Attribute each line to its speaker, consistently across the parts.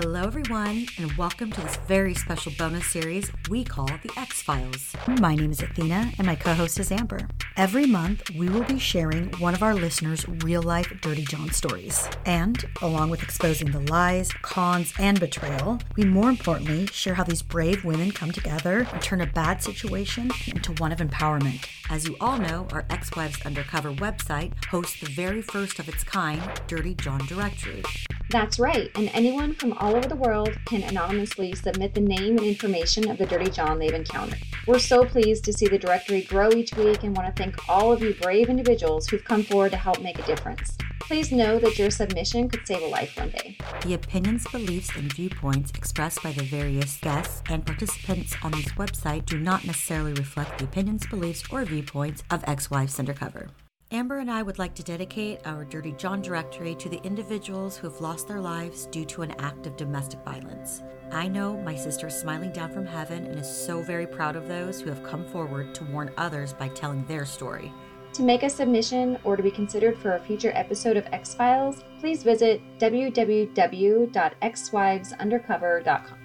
Speaker 1: Hello, everyone, and welcome to this very special bonus series we call The Ex Files. My name is Athena, and my co host is Amber. Every month, we will be sharing one of our listeners' real life Dirty John stories. And, along with exposing the lies, cons, and betrayal, we more importantly share how these brave women come together and turn a bad situation into one of empowerment. As you all know, our Ex Wives Undercover website hosts the very first of its kind Dirty John directory.
Speaker 2: That's right, and anyone from all over the world can anonymously submit the name and information of the Dirty John they've encountered. We're so pleased to see the directory grow each week and want to thank all of you brave individuals who've come forward to help make a difference. Please know that your submission could save a life one day.
Speaker 1: The opinions, beliefs, and viewpoints expressed by the various guests and participants on this website do not necessarily reflect the opinions, beliefs, or viewpoints of Ex Wives Undercover. Amber and I would like to dedicate our Dirty John directory to the individuals who have lost their lives due to an act of domestic violence. I know my sister is smiling down from heaven and is so very proud of those who have come forward to warn others by telling their story.
Speaker 2: To make a submission or to be considered for a future episode of Ex Files, please visit www.exwivesundercover.com.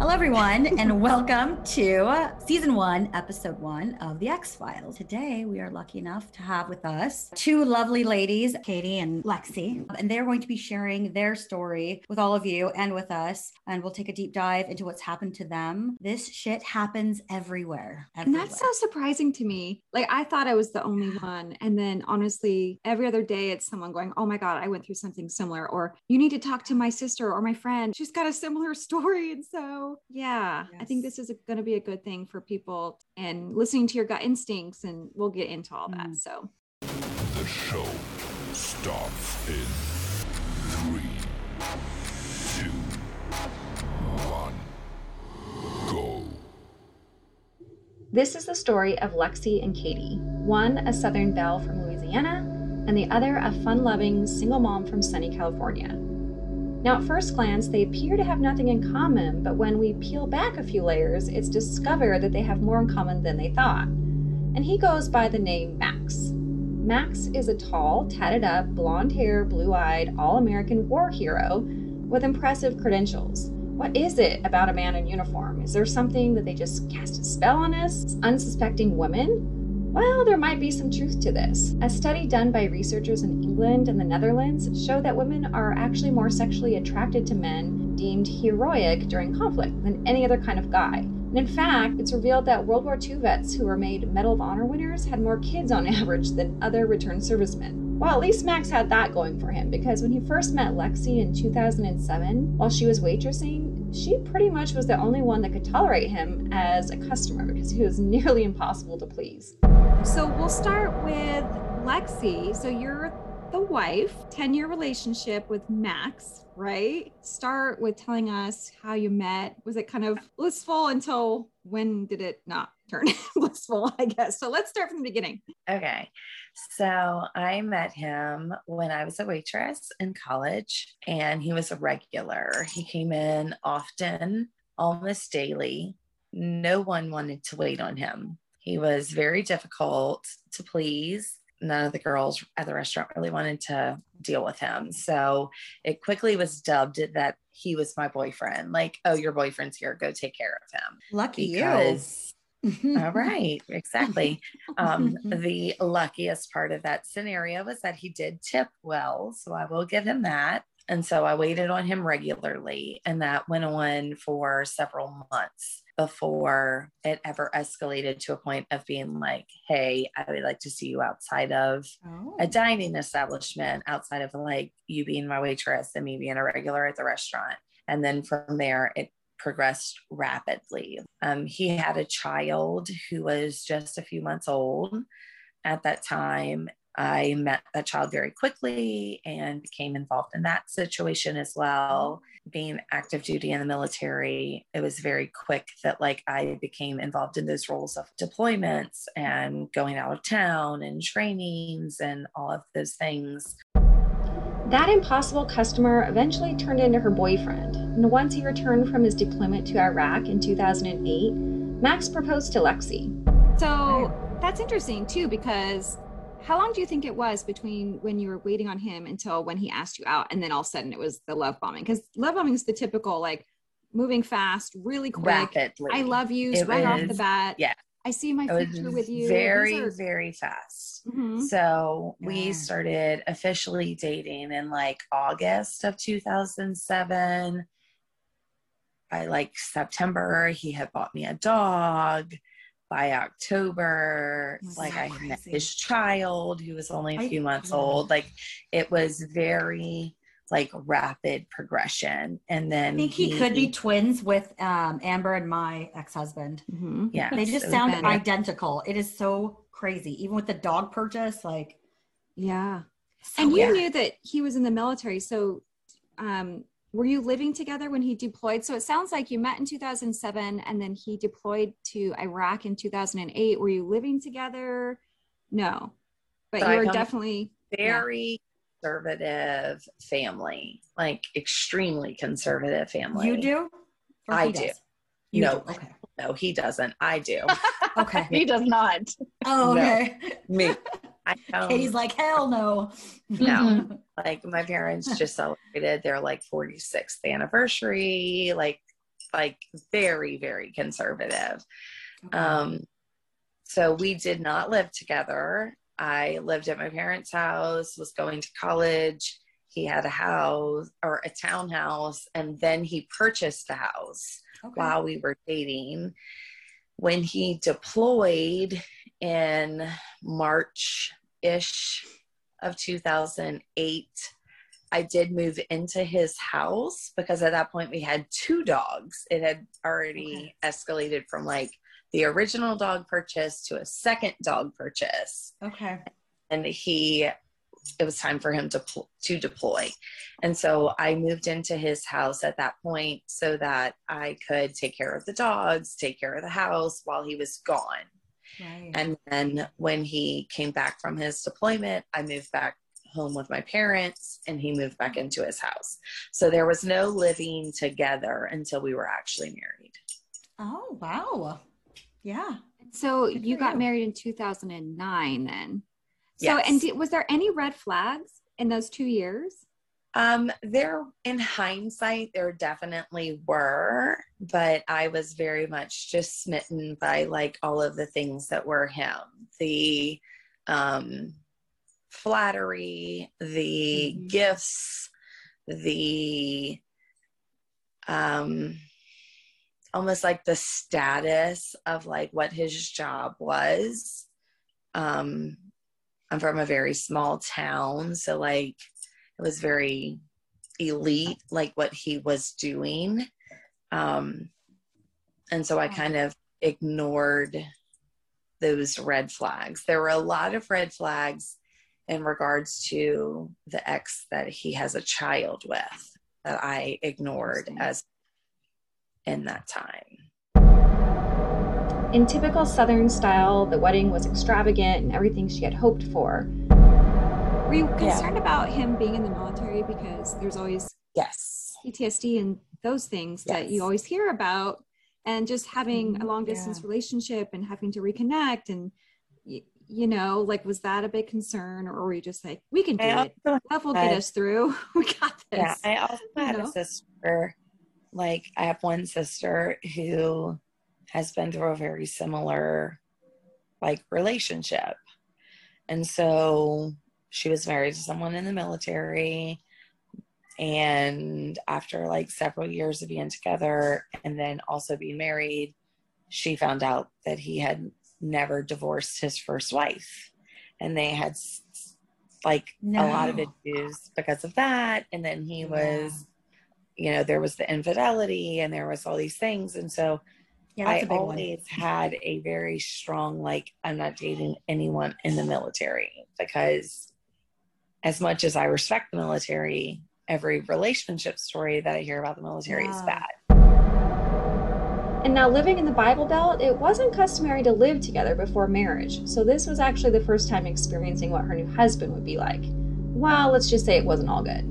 Speaker 1: Hello, everyone, and welcome to season one, episode one of The Ex Files. Today, we are lucky enough to have with us two lovely ladies, Katie and Lexi, and they're going to be sharing their story with all of you and with us. And we'll take a deep dive into what's happened to them. This shit happens everywhere. everywhere.
Speaker 3: And that's so surprising to me. Like, I thought I was the only one. And then, honestly, every other day, it's someone going, Oh my God, I went through something similar. Or you need to talk to my sister or my friend. She's got a similar story. And so, yeah, yes. I think this is going to be a good thing for people and listening to your gut instincts. And we'll get into all that. Mm. So
Speaker 4: the show starts in three, two, one, go.
Speaker 2: This is the story of Lexi and Katie, one a Southern belle from Louisiana, and the other a fun loving single mom from sunny California. Now, at first glance, they appear to have nothing in common, but when we peel back a few layers, it's discovered that they have more in common than they thought. And he goes by the name Max. Max is a tall, tatted up, blonde haired, blue eyed, all American war hero with impressive credentials. What is it about a man in uniform? Is there something that they just cast a spell on us, unsuspecting women? Well, there might be some truth to this. A study done by researchers in England and the Netherlands showed that women are actually more sexually attracted to men deemed heroic during conflict than any other kind of guy. And in fact, it's revealed that World War II vets who were made Medal of Honor winners had more kids on average than other returned servicemen. Well, at least Max had that going for him because when he first met Lexi in 2007, while she was waitressing, she pretty much was the only one that could tolerate him as a customer because he was nearly impossible to please.
Speaker 3: So we'll start with Lexi. So you're the wife, 10 year relationship with Max, right? Start with telling us how you met. Was it kind of blissful until when did it not turn blissful, I guess? So let's start from the beginning.
Speaker 5: Okay. So I met him when I was a waitress in college, and he was a regular. He came in often, almost daily. No one wanted to wait on him. He was very difficult to please. None of the girls at the restaurant really wanted to deal with him. So it quickly was dubbed that he was my boyfriend. Like, oh, your boyfriend's here. Go take care of him.
Speaker 1: Lucky because you
Speaker 5: all right, exactly. Um, the luckiest part of that scenario was that he did tip well. So I will give him that. And so I waited on him regularly, and that went on for several months before it ever escalated to a point of being like, hey, I would like to see you outside of oh. a dining establishment, outside of like you being my waitress and me being a regular at the restaurant. And then from there, it progressed rapidly. Um, he had a child who was just a few months old at that time. I met that child very quickly and became involved in that situation as well. Being active duty in the military, it was very quick that like I became involved in those roles of deployments and going out of town and trainings and all of those things.
Speaker 2: That impossible customer eventually turned into her boyfriend, and once he returned from his deployment to Iraq in 2008, Max proposed to Lexi.
Speaker 3: So that's interesting too, because How long do you think it was between when you were waiting on him until when he asked you out, and then all of a sudden it was the love bombing? Because love bombing is the typical like moving fast, really quick.
Speaker 5: Rapidly.
Speaker 3: I love you
Speaker 5: It
Speaker 3: right off the
Speaker 5: was-
Speaker 3: bat.
Speaker 5: yeah.
Speaker 3: I see my future with you.
Speaker 5: Very,
Speaker 3: are-
Speaker 5: very fast.
Speaker 3: Mhm.
Speaker 5: So we
Speaker 1: Yeah.
Speaker 5: started officially dating in like August of 2007. By like September, he had bought me a dog. By October,
Speaker 1: That's
Speaker 5: like
Speaker 1: so
Speaker 5: I met his child who was only a few months
Speaker 1: yeah.
Speaker 5: old. Like it was very like rapid progression. And then
Speaker 1: I think he could be twins with um, Amber and my ex-husband.
Speaker 3: Mm-hmm.
Speaker 5: yeah.
Speaker 1: They just
Speaker 5: so-
Speaker 1: sound
Speaker 3: better.
Speaker 1: identical. It is so crazy. Even with the dog purchase, like
Speaker 3: Yeah.
Speaker 1: so
Speaker 3: And you
Speaker 5: Yeah.
Speaker 3: knew that he was in the military. So, um, were you living together when he deployed? So it sounds like you met in 2007 and then he deployed to Iraq in 2008. Were you living together? No. But you were definitely,
Speaker 5: very conservative family, like extremely conservative family.
Speaker 1: you do. Or
Speaker 5: I do.
Speaker 1: You
Speaker 5: No.
Speaker 1: do. Okay.
Speaker 5: No, he doesn't. I do.
Speaker 1: Okay.
Speaker 6: He does not.
Speaker 1: Oh,
Speaker 5: No.
Speaker 1: okay.
Speaker 5: Me. I um,
Speaker 1: Katie's like, hell no.
Speaker 5: No. like my parents just celebrated their like 46th anniversary, like like very, very conservative. Um, so we did not live together. I lived at my parents' house, was going to college. He had a house or a townhouse, and then he purchased the house
Speaker 1: Okay.
Speaker 5: while we were dating. When he deployed in March ish of 2008, I did move into his house because at that point we had two dogs. It had already escalated from like the original dog purchase to a second dog purchase
Speaker 1: Okay.
Speaker 5: and he it was time for him to to deploy and so i moved into his house at that point so that i could take care of the dogs take care of the house while he was gone
Speaker 1: Right.
Speaker 5: and then when he came back from his deployment i moved back home with my parents and he moved back into his house so there was no living together until we were actually married
Speaker 1: oh wow. Yeah.
Speaker 3: so you got
Speaker 1: you.
Speaker 3: married in 2009 then. So,
Speaker 5: Yes.
Speaker 3: and did, was there any red flags in those two years?
Speaker 5: Um, there in hindsight, there definitely were, but I was very much just smitten by like all of the things that were him. The um flattery, the
Speaker 1: Mhm.
Speaker 5: gifts, the um almost like the status of like what his job was. Um I'm from a very small town, so like it was very elite like what he was doing. Um and so i kind of ignored those red flags. There were a lot of red flags in regards to the ex that he has a child with that i ignored as in that time.
Speaker 2: In typical Southern style, the wedding was extravagant and everything she had hoped for.
Speaker 3: Were you concerned about him being in the military because there's always
Speaker 5: yes
Speaker 3: PTSD and those things that you always hear about, and just having a
Speaker 1: Mhm,
Speaker 3: long distance
Speaker 1: yeah.
Speaker 3: relationship and having to reconnect and y- you know, like was that a big concern, or were you just like, we can do
Speaker 5: I
Speaker 3: it?
Speaker 5: also
Speaker 3: Love will get us through. we got this.
Speaker 5: Yeah, I also
Speaker 3: you
Speaker 5: had
Speaker 3: know?
Speaker 5: a sister. Like, I have one sister who has been through a very similar, like, relationship, and so she was married to someone in the military. And after like several years of being together and then also being married, she found out that he had never divorced his first wife. And they had like a lot of
Speaker 1: No.
Speaker 5: issues because of that. And then he was, you know, there was the infidelity and there was all these things. And so
Speaker 1: Yeah,
Speaker 5: I
Speaker 1: a big one.
Speaker 5: always had a very strong, like, I'm not dating anyone in the military because as much as I respect the military, every relationship story that I hear about the military is bad.
Speaker 2: And now, living in the Bible Belt, it wasn't customary to live together before marriage, so this was actually the first time experiencing what her new husband would be like. Well, let's just say it wasn't all good.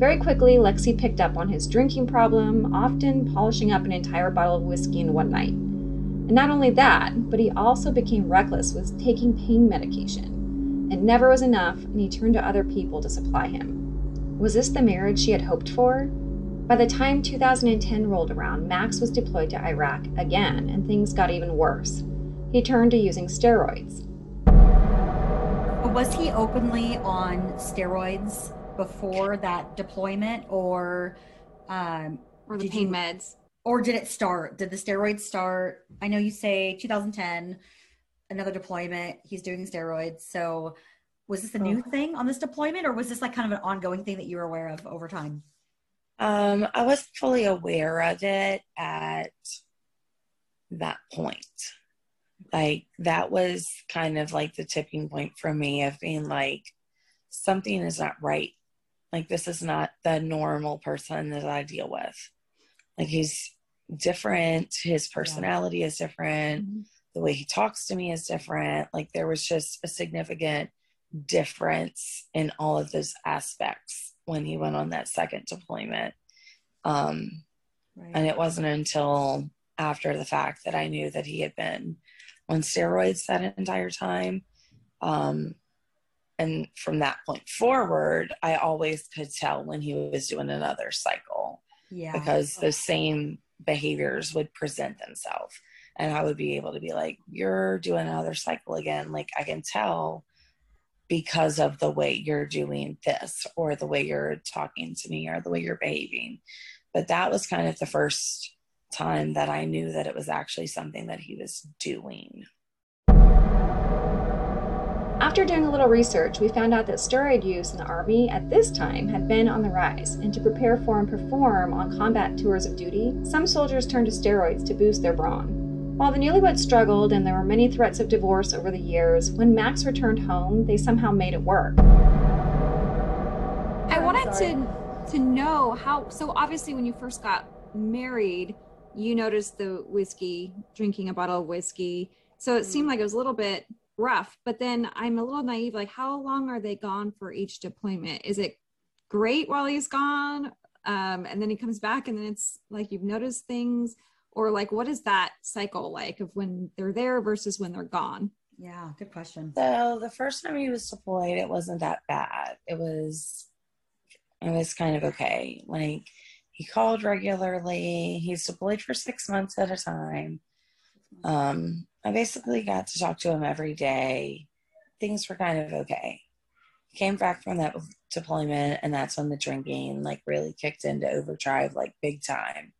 Speaker 2: Very quickly, Lexi picked up on his drinking problem, often polishing up an entire bottle of whiskey in one night. And not only that, but he also became reckless with taking pain medication. It never was enough, and he turned to other people to supply him. Was this the marriage she had hoped for? By the time 2010 rolled around, Max was deployed to Iraq again, and things got even worse. He turned to using steroids.
Speaker 1: Was he openly on steroids before that deployment, or um,
Speaker 3: or the pain
Speaker 1: you-
Speaker 3: meds.
Speaker 1: or did it start? Did the steroids start? I know you say 2010, another deployment. He's doing steroids. So, was this a new thing on this deployment, or was this like kind of an ongoing thing that you were aware of over time?
Speaker 5: Um, I was fully aware of it at that point. Like that was kind of like the tipping point for me of being like, something is not right. Like this is not the normal person that I deal with. Like he's different. His personality is different. The way he talks to me is different. Like there was just a significant difference in all of those aspects when he went on that second deployment. Um,
Speaker 1: Right.
Speaker 5: and it wasn't until after the fact that I knew that he had been on steroids that entire time. Um, and from that point forward, I always could tell when he was doing another cycle
Speaker 1: yeah.
Speaker 5: because those same behaviors would present themselves. And I would be able to be like, You're doing another cycle again. Like, I can tell because of the way you're doing this, or the way you're talking to me, or the way you're behaving. But that was kind of the first time that I knew that it was actually something that he was doing.
Speaker 2: After doing a little research, we found out that steroid use in the Army at this time had been on the rise, and to prepare for and perform on combat tours of duty, some soldiers turned to steroids to boost their brawn. While the newlyweds struggled and there were many threats of divorce over the years, when Max returned home, they somehow made it work.
Speaker 3: I wanted to to know how. So obviously, when you first got married, you noticed the whiskey, drinking a bottle of whiskey. So it seemed like it was a little bit rough. But then I'm a little naive. Like, how long are they gone for each deployment? Is it great while he's gone, um, and then he comes back, and then it's like you've noticed things, or like what is that cycle like of when they're there versus when they're gone?
Speaker 1: yeah. Good question.
Speaker 5: So the first time he was deployed, it wasn't that bad. It was, it was kind of okay. Like he called regularly. He's deployed for six months at a time. Um, I basically got to talk to him every day. Things were kind of okay. He came back from that deployment, and that's when the drinking like really kicked into overdrive, like big time.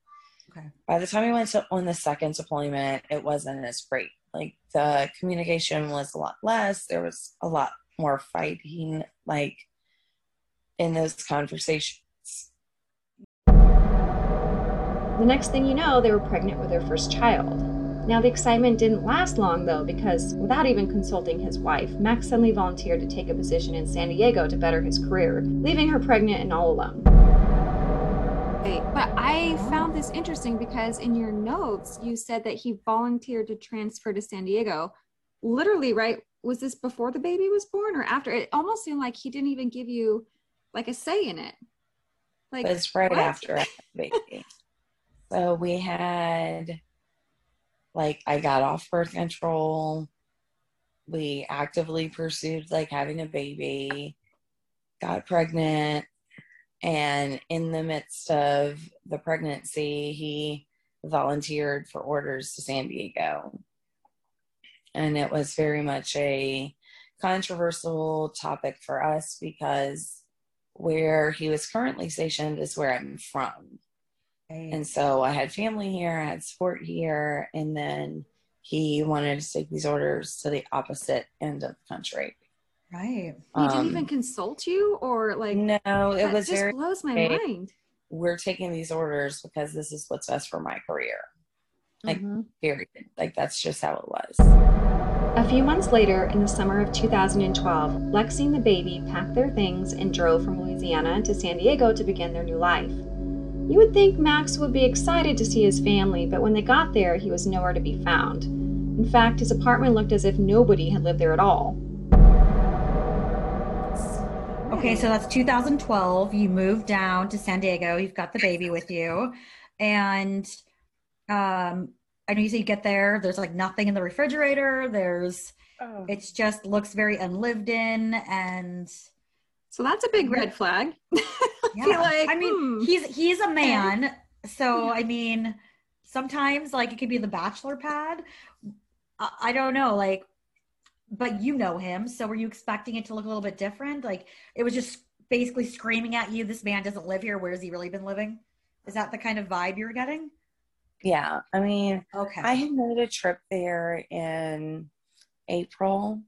Speaker 1: Okay.
Speaker 5: By the time we went to on the second deployment, it wasn't as great. Like the communication was a lot less. There was a lot more fighting, like in those conversations.
Speaker 2: The next thing you know, they were pregnant with their first child. Now, the excitement didn't last long though, because without even consulting his wife, Max suddenly volunteered to take a position in San Diego to better his career, leaving her pregnant and all alone.
Speaker 3: But I found this interesting because in your notes, you said that he volunteered to transfer to San Diego. Literally, right? Was this before the baby was born or after? It almost seemed like he didn't even give you like a say in it. Like,
Speaker 5: It was right
Speaker 3: what?
Speaker 5: after the baby. So we had, like, I got off birth control. We actively pursued, like, having a baby, got pregnant. And in the midst of the pregnancy, he volunteered for orders to San Diego. And it was very much a controversial topic for us because where he was currently stationed is where I'm from. And so I had family here, I had support here, and then he wanted to take these orders to the opposite end of the country.
Speaker 1: Right.
Speaker 3: He didn't
Speaker 5: Um,
Speaker 3: even consult you or like
Speaker 5: No, it was
Speaker 3: just
Speaker 5: very,
Speaker 3: blows my
Speaker 5: vague.
Speaker 3: mind.
Speaker 5: we're taking these orders because this is what's best for my career. Like,
Speaker 3: Mhm.
Speaker 5: period. Like, that's just how it was.
Speaker 2: A few months later, in the summer of 2012, Lexi and the baby packed their things and drove from Louisiana to San Diego to begin their new life. You would think Max would be excited to see his family, but when they got there, he was nowhere to be found. In fact, his apartment looked as if nobody had lived there at all.
Speaker 1: Okay, so that's 2012. You moved down to San Diego. You've got the baby with you, and um, I know you say you get there, there's like nothing in the refrigerator. There's,
Speaker 6: Oh.
Speaker 1: it's just looks very unlived in. And
Speaker 3: So that's a big red flag.
Speaker 1: yeah,
Speaker 3: feel like,
Speaker 1: I mean,
Speaker 3: hmm.
Speaker 1: he's, he's a man. So, I mean, sometimes like it could be the bachelor pad. I, I don't know. Like, but you know him. So were you expecting it to look a little bit different? Like it was just basically screaming at you, this man doesn't live here. Where has he really been living? Is that the kind of vibe you're getting?
Speaker 5: Yeah. I mean,
Speaker 1: Okay.
Speaker 5: I had made a trip there in April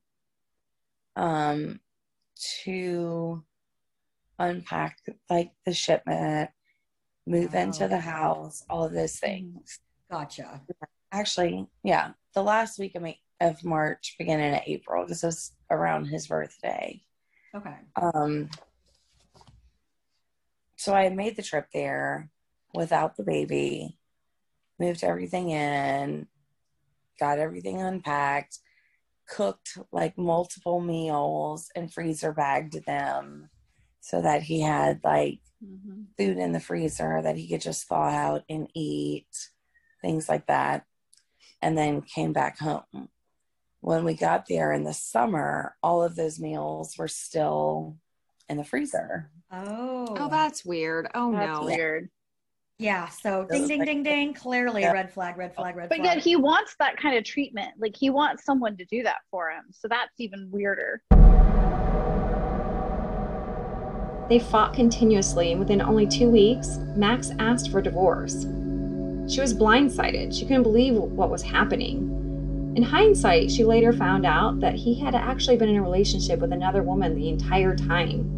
Speaker 5: um to unpack like the shipment, move into the
Speaker 1: Oh.
Speaker 5: house, all of those things.
Speaker 1: gotcha.
Speaker 5: Actually, yeah, the last week of, Ma- of March, beginning of April, because it was around his birthday.
Speaker 1: Okay.
Speaker 5: Um, so I made the trip there without the baby, moved everything in, got everything unpacked, cooked like multiple meals and freezer bagged them so that he had like
Speaker 3: Mhm.
Speaker 5: food in the freezer that he could just thaw out and eat, things like that. And then came back home. When we got there in the summer, all of those meals were still in the freezer.
Speaker 1: Oh.
Speaker 3: Oh, that's weird. Oh
Speaker 6: That's
Speaker 3: no.
Speaker 6: weird.
Speaker 1: yeah. So ding, ding, ding, ding. Clearly,
Speaker 5: Yeah.
Speaker 1: red flag, red flag, red
Speaker 6: But
Speaker 1: flag.
Speaker 6: But yet he wants that kind of treatment. Like he wants someone to do that for him. So that's even weirder.
Speaker 2: They fought continuously, and within only two weeks, Max asked for divorce. She was blindsided. She couldn't believe what was happening. In hindsight, she later found out that he had actually been in a relationship with another woman the entire time.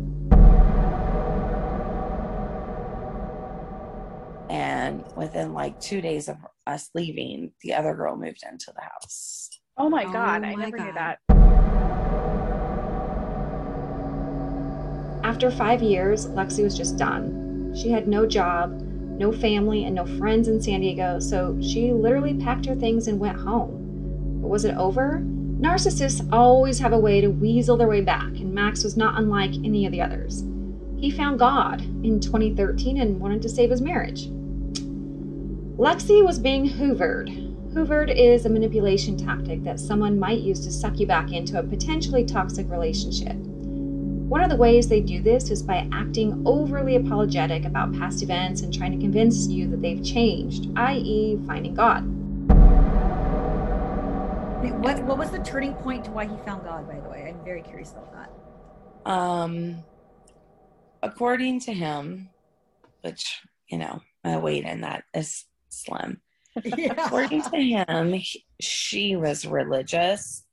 Speaker 5: And within like two days of us leaving, the other girl moved into the house.
Speaker 6: Oh my
Speaker 3: Oh
Speaker 6: god, I
Speaker 3: my
Speaker 6: never knew that.
Speaker 2: After five years, Lexi was just done. She had no job, no family, and no friends in San Diego, so she literally packed her things and went home. Was it over? Narcissists always have a way to weasel their way back, and Max was not unlike any of the others. He found God in 2013 and wanted to save his marriage. Lexi was being hoovered. Hoovered is a manipulation tactic that someone might use to suck you back into a potentially toxic relationship. One of the ways they do this is by acting overly apologetic about past events and trying to convince you that they've changed, i.e., finding God.
Speaker 1: Wait, what, what was the turning point to why he found God, by the way? I'm very curious about that.
Speaker 5: Um, according to him, which, you know, my weight in that is slim. According to him, he- she was religious,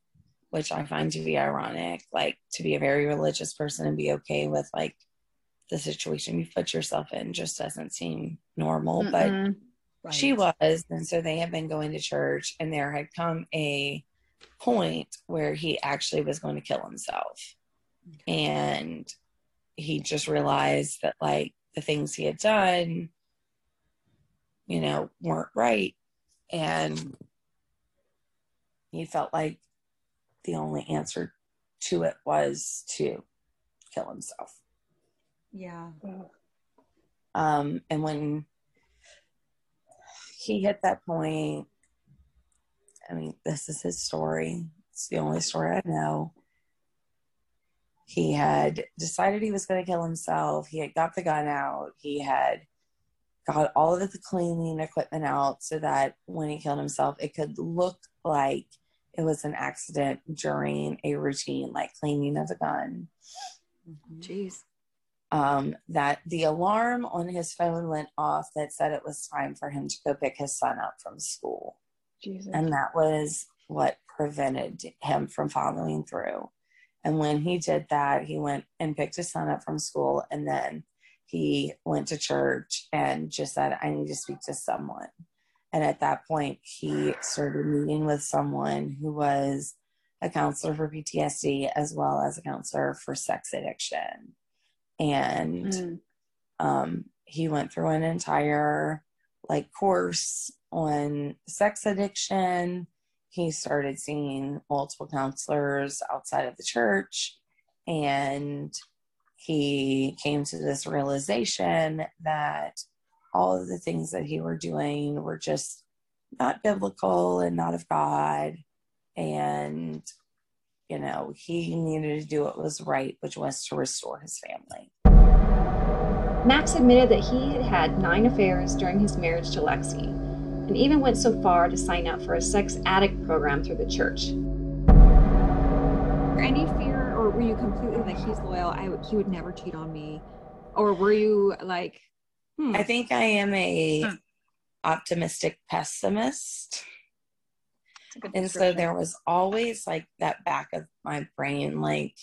Speaker 5: which I find to be ironic. Like to be a very religious person and be okay with like the situation you put yourself in just doesn't seem normal. But
Speaker 6: Mm-mm.
Speaker 1: Right.
Speaker 5: she was, and so they had been going to church, and there had come a point where he actually was going to kill himself. And he just realized that, like, the things he had done, you know, weren't right. And he felt like the only answer to it was to kill himself.
Speaker 1: Yeah.
Speaker 5: Um, and when he hit that point, I mean, this is his story. It's the only story I know. He had decided he was going to kill himself. He had got the gun out. He had got all of the cleaning equipment out so that when he killed himself, it could look like it was an accident during a routine, like cleaning of the gun mm-hmm.
Speaker 3: Jeez.
Speaker 5: Um, that the alarm on his phone went off that said it was time for him to go pick his son up from school.
Speaker 6: Jesus.
Speaker 5: And that was what prevented him from following through. And when he did that, he went and picked his son up from school and then he went to church and just said, I need to speak to someone. And at that point, he started meeting with someone who was a counselor for PTSD as well as a counselor for sex addiction. And
Speaker 6: Mm.
Speaker 5: um, he went through an entire like course on sex addiction he started seeing multiple counselors outside of the church and he came to this realization that all of the things that he were doing were just not biblical and not of God. And, you know, he needed to do what was right, which was to restore his family.
Speaker 2: Max admitted that he had had nine affairs during his marriage to Lexi, and even went so far to sign up for a sex addict program through the church.
Speaker 3: Any fear, or were you completely like he's loyal? I would, he would never cheat on me, or were you like? Hmm.
Speaker 5: I think I am a
Speaker 6: Hmm.
Speaker 5: optimistic pessimist.
Speaker 6: It's a good
Speaker 5: And so there was always like that back of my brain, like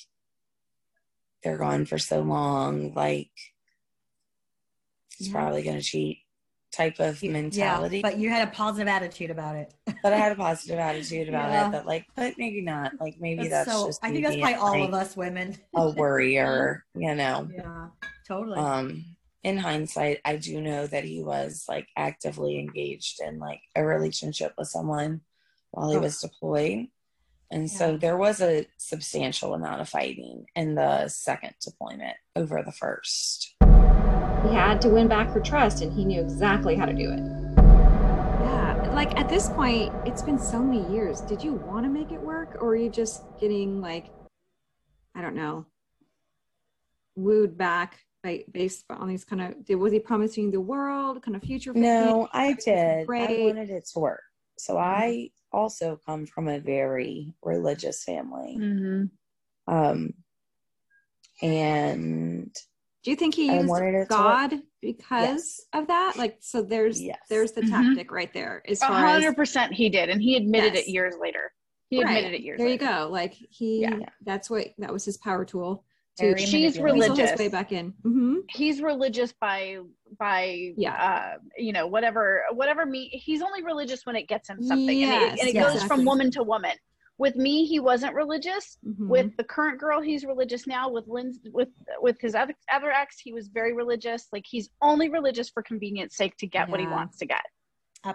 Speaker 5: they're gone for so long, like he's
Speaker 3: Yeah.
Speaker 5: probably gonna cheat type of mentality.
Speaker 1: Yeah, but you had a positive attitude about it.
Speaker 5: but I had a positive attitude about
Speaker 1: Yeah.
Speaker 5: it. That like, but maybe not. Like maybe
Speaker 1: That's
Speaker 5: that's,
Speaker 1: so.
Speaker 5: just
Speaker 1: I think that's probably all
Speaker 5: like,
Speaker 1: of us women.
Speaker 5: a worrier, you know.
Speaker 1: Yeah, totally.
Speaker 5: Um, in hindsight, I do know that he was like actively engaged in like a relationship with someone while he
Speaker 1: Oh.
Speaker 5: was deployed. And so there was a substantial amount of fighting in the second deployment over the first.
Speaker 2: He had to win back her trust, and he knew exactly how to do it.
Speaker 3: Yeah, like at this point, it's been so many years. Did you want to make it work, or are you just getting like, I don't know, wooed back by based on these kind of? Did was he promising the world, kind of future? for
Speaker 5: No,
Speaker 3: you?
Speaker 5: I
Speaker 3: Everything
Speaker 5: did. I
Speaker 3: Great.
Speaker 5: wanted it to work. So mm-hmm. I also come from a very religious family.
Speaker 6: Mhm.
Speaker 5: Um, and
Speaker 3: Do you think he
Speaker 5: I
Speaker 3: used
Speaker 5: wanted to.
Speaker 3: God because
Speaker 5: Yes.
Speaker 3: of that? Like, so there's
Speaker 5: Yes.
Speaker 3: there's the
Speaker 6: Mhm.
Speaker 3: tactic right there. As
Speaker 6: A
Speaker 3: far
Speaker 6: hundred
Speaker 3: as
Speaker 6: percent he did, and he admitted
Speaker 3: Yes.
Speaker 6: it years later. He admitted
Speaker 3: Right.
Speaker 6: it years later.
Speaker 3: there you go. Like he,
Speaker 6: Yeah.
Speaker 3: that's what that was his power tool to
Speaker 6: She's
Speaker 1: manipulative.
Speaker 3: weasel his
Speaker 6: religious.
Speaker 3: way back in. hmm
Speaker 6: He's religious by by
Speaker 3: Yeah.
Speaker 6: uh, you know whatever whatever me. He's only religious when it gets him something, and
Speaker 3: Yes,
Speaker 6: it, and it
Speaker 1: yes.
Speaker 6: goes from woman to woman. With me, he wasn't religious.
Speaker 3: Mm-hmm.
Speaker 6: With the current girl, he's religious now. With Lynn's, with with his other other ex, he was very religious. Like he's only religious for convenience sake to get what he wants to get.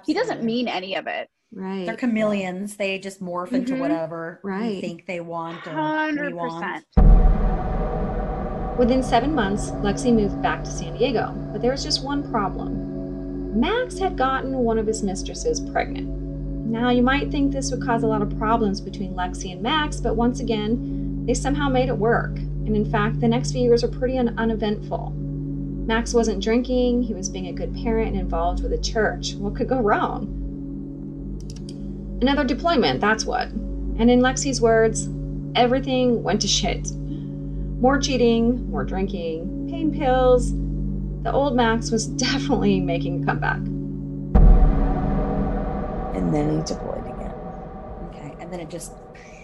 Speaker 6: He doesn't mean any of it.
Speaker 3: right.
Speaker 1: they're chameleons. They just morph into
Speaker 6: Mhm.
Speaker 1: whatever
Speaker 3: Right.
Speaker 1: you think they want or we
Speaker 6: Hundred
Speaker 1: want.
Speaker 2: Within seven months, Lexi moved back to San Diego, but there was just one problem. Max had gotten one of his mistresses pregnant. Now, you might think this would cause a lot of problems between Lexi and Max, but once again, they somehow made it work. And in fact, the next few years were pretty un- uneventful. Max wasn't drinking, he was being a good parent and involved with the church. What could go wrong? Another deployment, that's what. And in Lexi's words, everything went to shit. More cheating, more drinking, pain pills. The old Max was definitely making a comeback.
Speaker 5: and then he deployed again.
Speaker 1: Okay, and then it just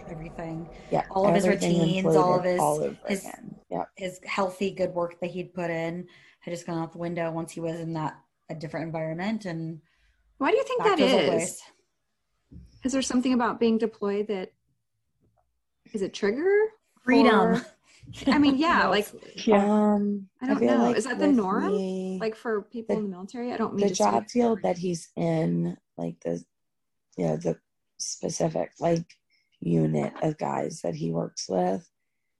Speaker 1: everything,
Speaker 5: Yeah,
Speaker 1: All of his routines, all of his-
Speaker 5: all over
Speaker 1: his-
Speaker 5: again. Yeah,
Speaker 1: his healthy, good work that he'd put in had just gone out the window once he was in that a different environment and
Speaker 3: Why do you think
Speaker 1: back
Speaker 3: that
Speaker 1: to his old
Speaker 3: is? Is there something about being deployed that is a trigger?
Speaker 1: Freedom.
Speaker 3: Or- I mean, yeah,
Speaker 1: No.
Speaker 3: like
Speaker 5: Um,
Speaker 3: I don't
Speaker 5: feel
Speaker 3: know.
Speaker 5: like
Speaker 3: Is that the norm?
Speaker 5: me,
Speaker 3: like for people
Speaker 5: The-
Speaker 3: in the military. I don't mean
Speaker 5: the
Speaker 3: to
Speaker 5: job
Speaker 3: speak-
Speaker 5: field that he's in, like the, you know, the specific like unit of guys that he works with,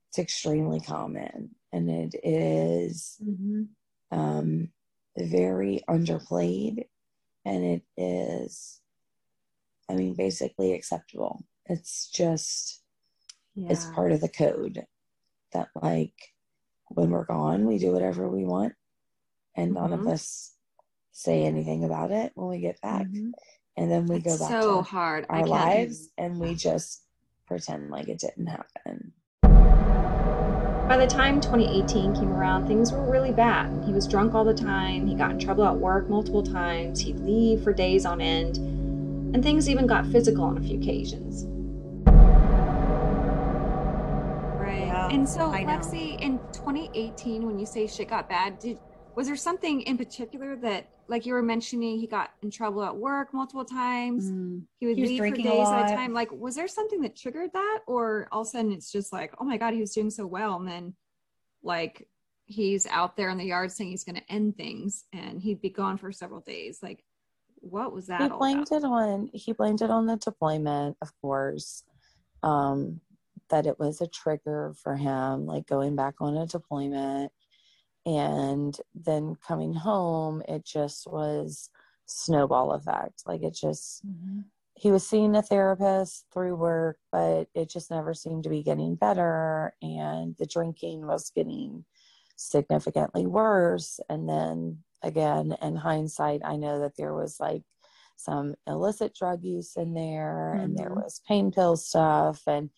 Speaker 5: it's extremely common, and it is
Speaker 3: Mhm.
Speaker 5: um, very underplayed, and it is, I mean, basically acceptable. It's just it's part of the code that like when we're gone we do whatever we want and none of
Speaker 3: Mhm.
Speaker 5: us say anything about it when we get back
Speaker 3: Mhm.
Speaker 5: and then we
Speaker 3: It's
Speaker 5: go back
Speaker 3: so
Speaker 5: to
Speaker 3: hard.
Speaker 5: Our
Speaker 3: can't-
Speaker 5: lives and we just pretend like it didn't happen
Speaker 2: By the time 2018 came around, things were really bad. He was drunk all the time, he got in trouble at work multiple times, he'd leave for days on end, and things even got physical on a few occasions.
Speaker 3: And so,
Speaker 1: I know.
Speaker 3: Lexi, in 2018, when you say shit got bad, did was there something in particular that, like you were mentioning, he got in trouble at work multiple times?
Speaker 1: Mm.
Speaker 3: He would
Speaker 1: He was
Speaker 3: leave for days at a time. Like, was there something that triggered that, or all of a sudden it's just like, oh my god, he was doing so well, and then like he's out there in the yard saying he's going to end things, and he'd be gone for several days. Like, what was that?
Speaker 5: he blamed it on he blamed it on the deployment of course um that it was a trigger for him like going back on a deployment and then coming home it just was snowball effect. Like it just, mm-hmm. he was seeing a therapist through work, but it just never seemed to be getting better. And the drinking was getting significantly worse. And then again, in hindsight, I know that there was like some illicit drug use in there mm-hmm. and there mm-hmm. was pain pill stuff. And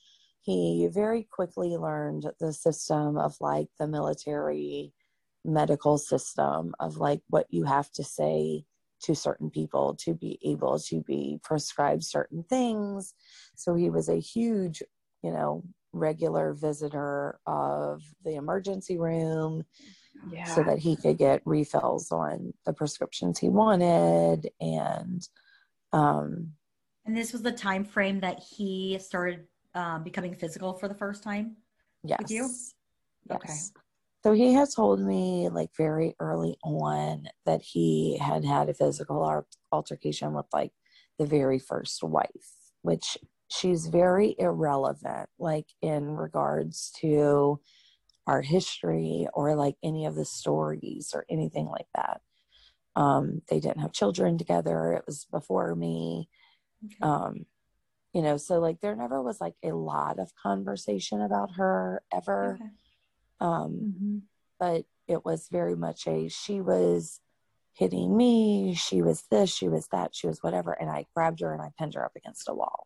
Speaker 5: he very quickly learned the system of like the military medical system of like what you have to say to certain people to be able to be prescribed certain things. So he was a huge, you know, regular visitor of the emergency room yeah. so that he could get refills on the prescriptions he wanted and um
Speaker 7: and this was the time frame that he started um, becoming physical for the first time
Speaker 5: yes with you yes. okay so he had told me like very early on that he had had a physical altercation with like the very first wife, which she's very irrelevant, like in regards to our history or like any of the stories or anything like that. Um, they didn't have children together. It was before me. Okay. Um, you know, so like there never was like a lot of conversation about her ever. Okay. Um, mm-hmm. But it was very much a she was hitting me, she was this, she was that, she was whatever. And I grabbed her and I pinned her up against a wall.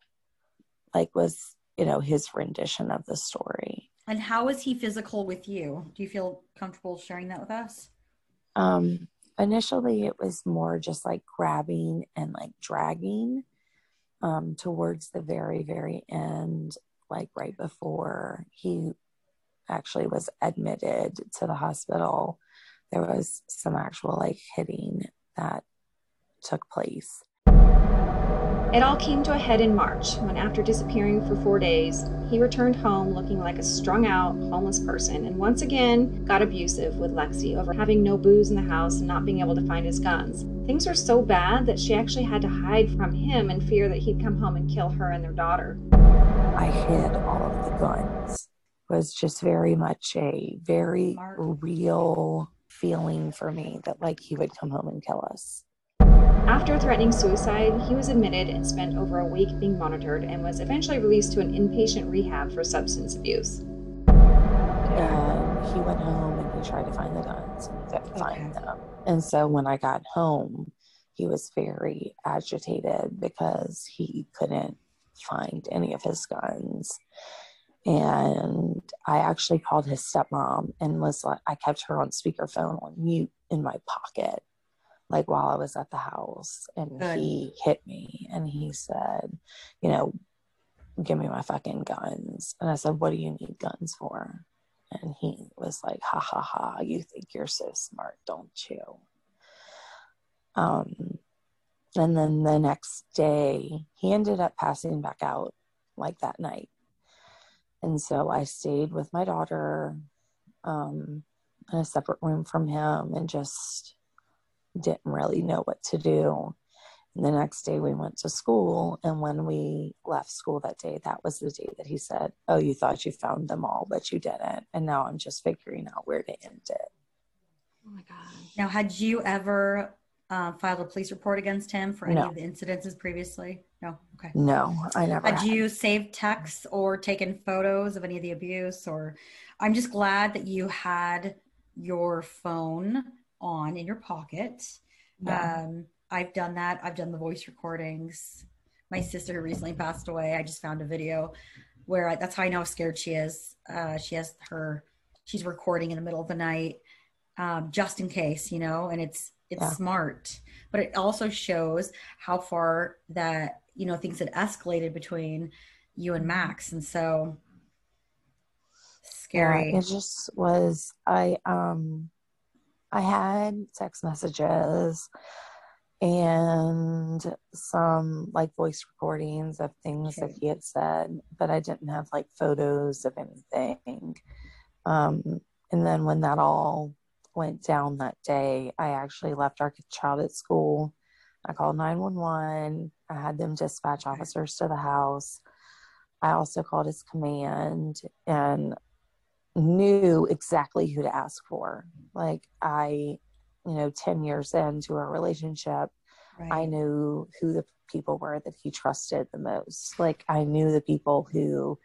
Speaker 5: Like was, you know, his rendition of the story.
Speaker 7: And how was he physical with you? Do you feel comfortable sharing that with us?
Speaker 5: Um, initially it was more just like grabbing and like dragging um, towards the very, very end, like right before he actually was admitted to the hospital, there was some actual like hitting that took place.
Speaker 2: It all came to a head in March when, after disappearing for four days, he returned home looking like a strung out, homeless person and once again got abusive with Lexi over having no booze in the house and not being able to find his guns. Things were so bad that she actually had to hide from him in fear that he'd come home and kill her and their daughter.
Speaker 5: I hid all of the guns It was just very much a very real feeling for me that like he would come home and kill us.
Speaker 2: After threatening suicide, he was admitted and spent over a week being monitored and was eventually released to an inpatient rehab for substance abuse.
Speaker 5: And he went home and he tried to find the guns and he couldn't find them. And so when I got home, he was very agitated because he couldn't find any of his guns and I actually called his stepmom and was like, I kept her on speakerphone on mute in my pocket, like while I was at the house. And Good. he hit me and he said, you know, give me my fucking guns. And I said, what do you need guns for? And he was like, ha ha ha, you think you're so smart, don't you? Um, and then the next day, he ended up passing back out like that night and so I stayed with my daughter um, in a separate room from him and just didn't really know what to do. And the next day we went to school. And when we left school that day, that was the day that he said, Oh, you thought you found them all, but you didn't. And now I'm just figuring out where to end it.
Speaker 7: Oh my God. Now, had you ever uh, filed a police report against him for any no. of the incidences previously? No. Okay.
Speaker 5: No, I never.
Speaker 7: Had, had you saved texts or taken photos of any of the abuse? Or I'm just glad that you had your phone on in your pocket. Yeah. Um, I've done that. I've done the voice recordings. My sister who recently passed away, I just found a video where I, that's how I know how scared she is. Uh, she has her, she's recording in the middle of the night, um, just in case, you know, and it's it's yeah. smart but it also shows how far that you know things had escalated between you and max and so scary
Speaker 5: yeah, it just was i um i had text messages and some like voice recordings of things okay. that he had said but i didn't have like photos of anything um and then when that all went down that day, I actually left our child at school. I called 911. I had them dispatch officers to the house. I also called his command and knew exactly who to ask for. Like, I, you know, 10 years into our relationship, I knew who the people were that he trusted the most. Like I knew the people who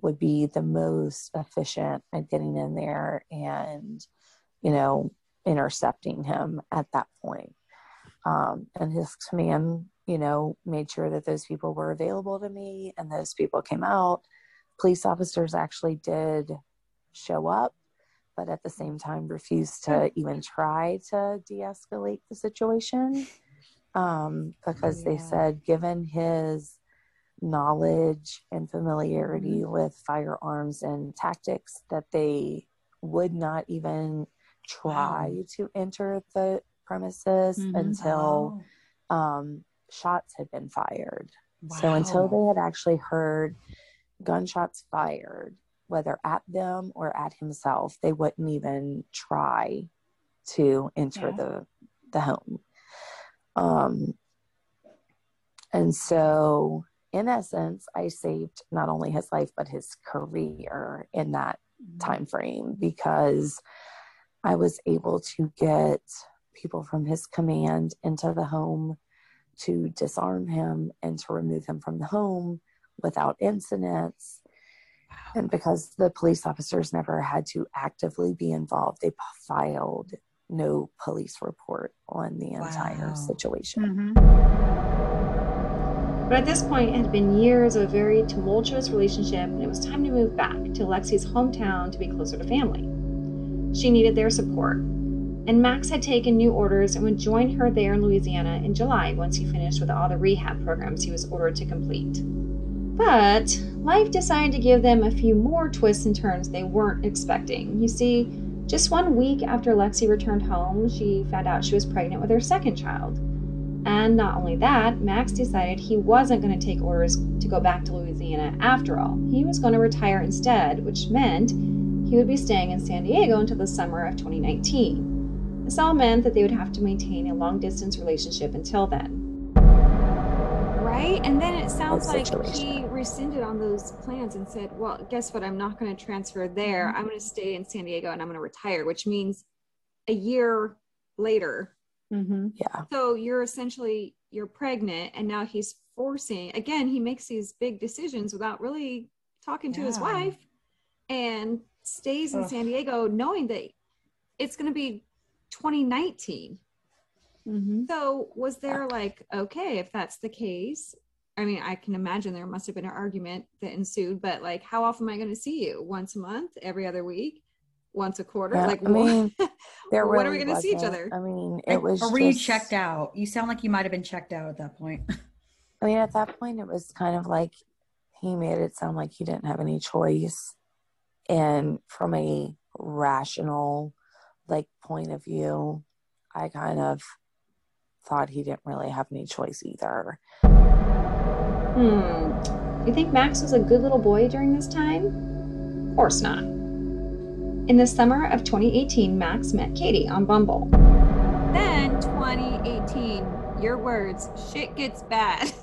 Speaker 5: would be the most efficient at getting in there and, you know, intercepting him at that point. Um, and his command, you know, made sure that those people were available to me and those people came out. Police officers actually did show up, but at the same time refused to even try to de escalate the situation um, because
Speaker 1: Yeah.
Speaker 5: they said, given his knowledge and familiarity with firearms and tactics, that they would not even try to enter the premises
Speaker 1: Mhm.
Speaker 5: until um, shots had been fired. So until they had actually heard gunshots fired, whether at them or at himself, they wouldn't even try to enter
Speaker 1: Yeah.
Speaker 5: the the home. Um, and so, in essence, I saved not only his life but his career in that time frame because I was able to get people from his command into the home to disarm him and to remove him from the home without incidents. And because the police officers never had to actively be involved, they filed no police report on the entire
Speaker 1: Wow.
Speaker 5: situation. Mm-hmm.
Speaker 2: But at this point, it had been years of a very tumultuous relationship, and it was time to move back to Lexi's hometown to be closer to family. She needed their support, and Max had taken new orders and would join her there in Louisiana in July once he finished with all the rehab programs he was ordered to complete. But life decided to give them a few more twists and turns they weren't expecting. You see, just one week after Lexi returned home, she found out she was pregnant with her second child. And not only that, Max decided he wasn't going to take orders to go back to Louisiana after all. He was going to retire instead, which meant he would be staying in San Diego until the summer of 2019. This all meant that they would have to maintain a long distance relationship until then.
Speaker 3: Right? And then it sounds like he rescinded on those plans and said, well, guess what? I'm not going to transfer there. I'm going to stay in San Diego and I'm going to retire, which means a year later.
Speaker 1: Mm-hmm.
Speaker 5: Yeah.
Speaker 3: So you're essentially, you're pregnant and now he's forcing, again, he makes these big decisions without really talking to his wife and stays in
Speaker 1: Ugh.
Speaker 3: San Diego knowing that it's going to be 2019.
Speaker 1: Mm-hmm.
Speaker 3: So was there like, okay, if that's the case, I mean, I can imagine there must have been an argument that ensued, but like, how often am I going to see you? Once a month, every other week, once a quarter?
Speaker 5: Yeah,
Speaker 3: like,
Speaker 5: I mean,
Speaker 3: what?
Speaker 5: There
Speaker 3: When are we gonna see each other?
Speaker 5: I mean, it was.
Speaker 1: or were you checked out? You sound like you might have been checked out at that point.
Speaker 5: I mean, at that point, it was kind of like he made it sound like he didn't have any choice. And from a rational, like, point of view, I kind of thought he didn't really have any choice either.
Speaker 2: Hmm. You think Max was a good little boy during this time? Of course not. In the summer of 2018, Max met Katie on Bumble.
Speaker 3: then 2018, your words, shit gets bad.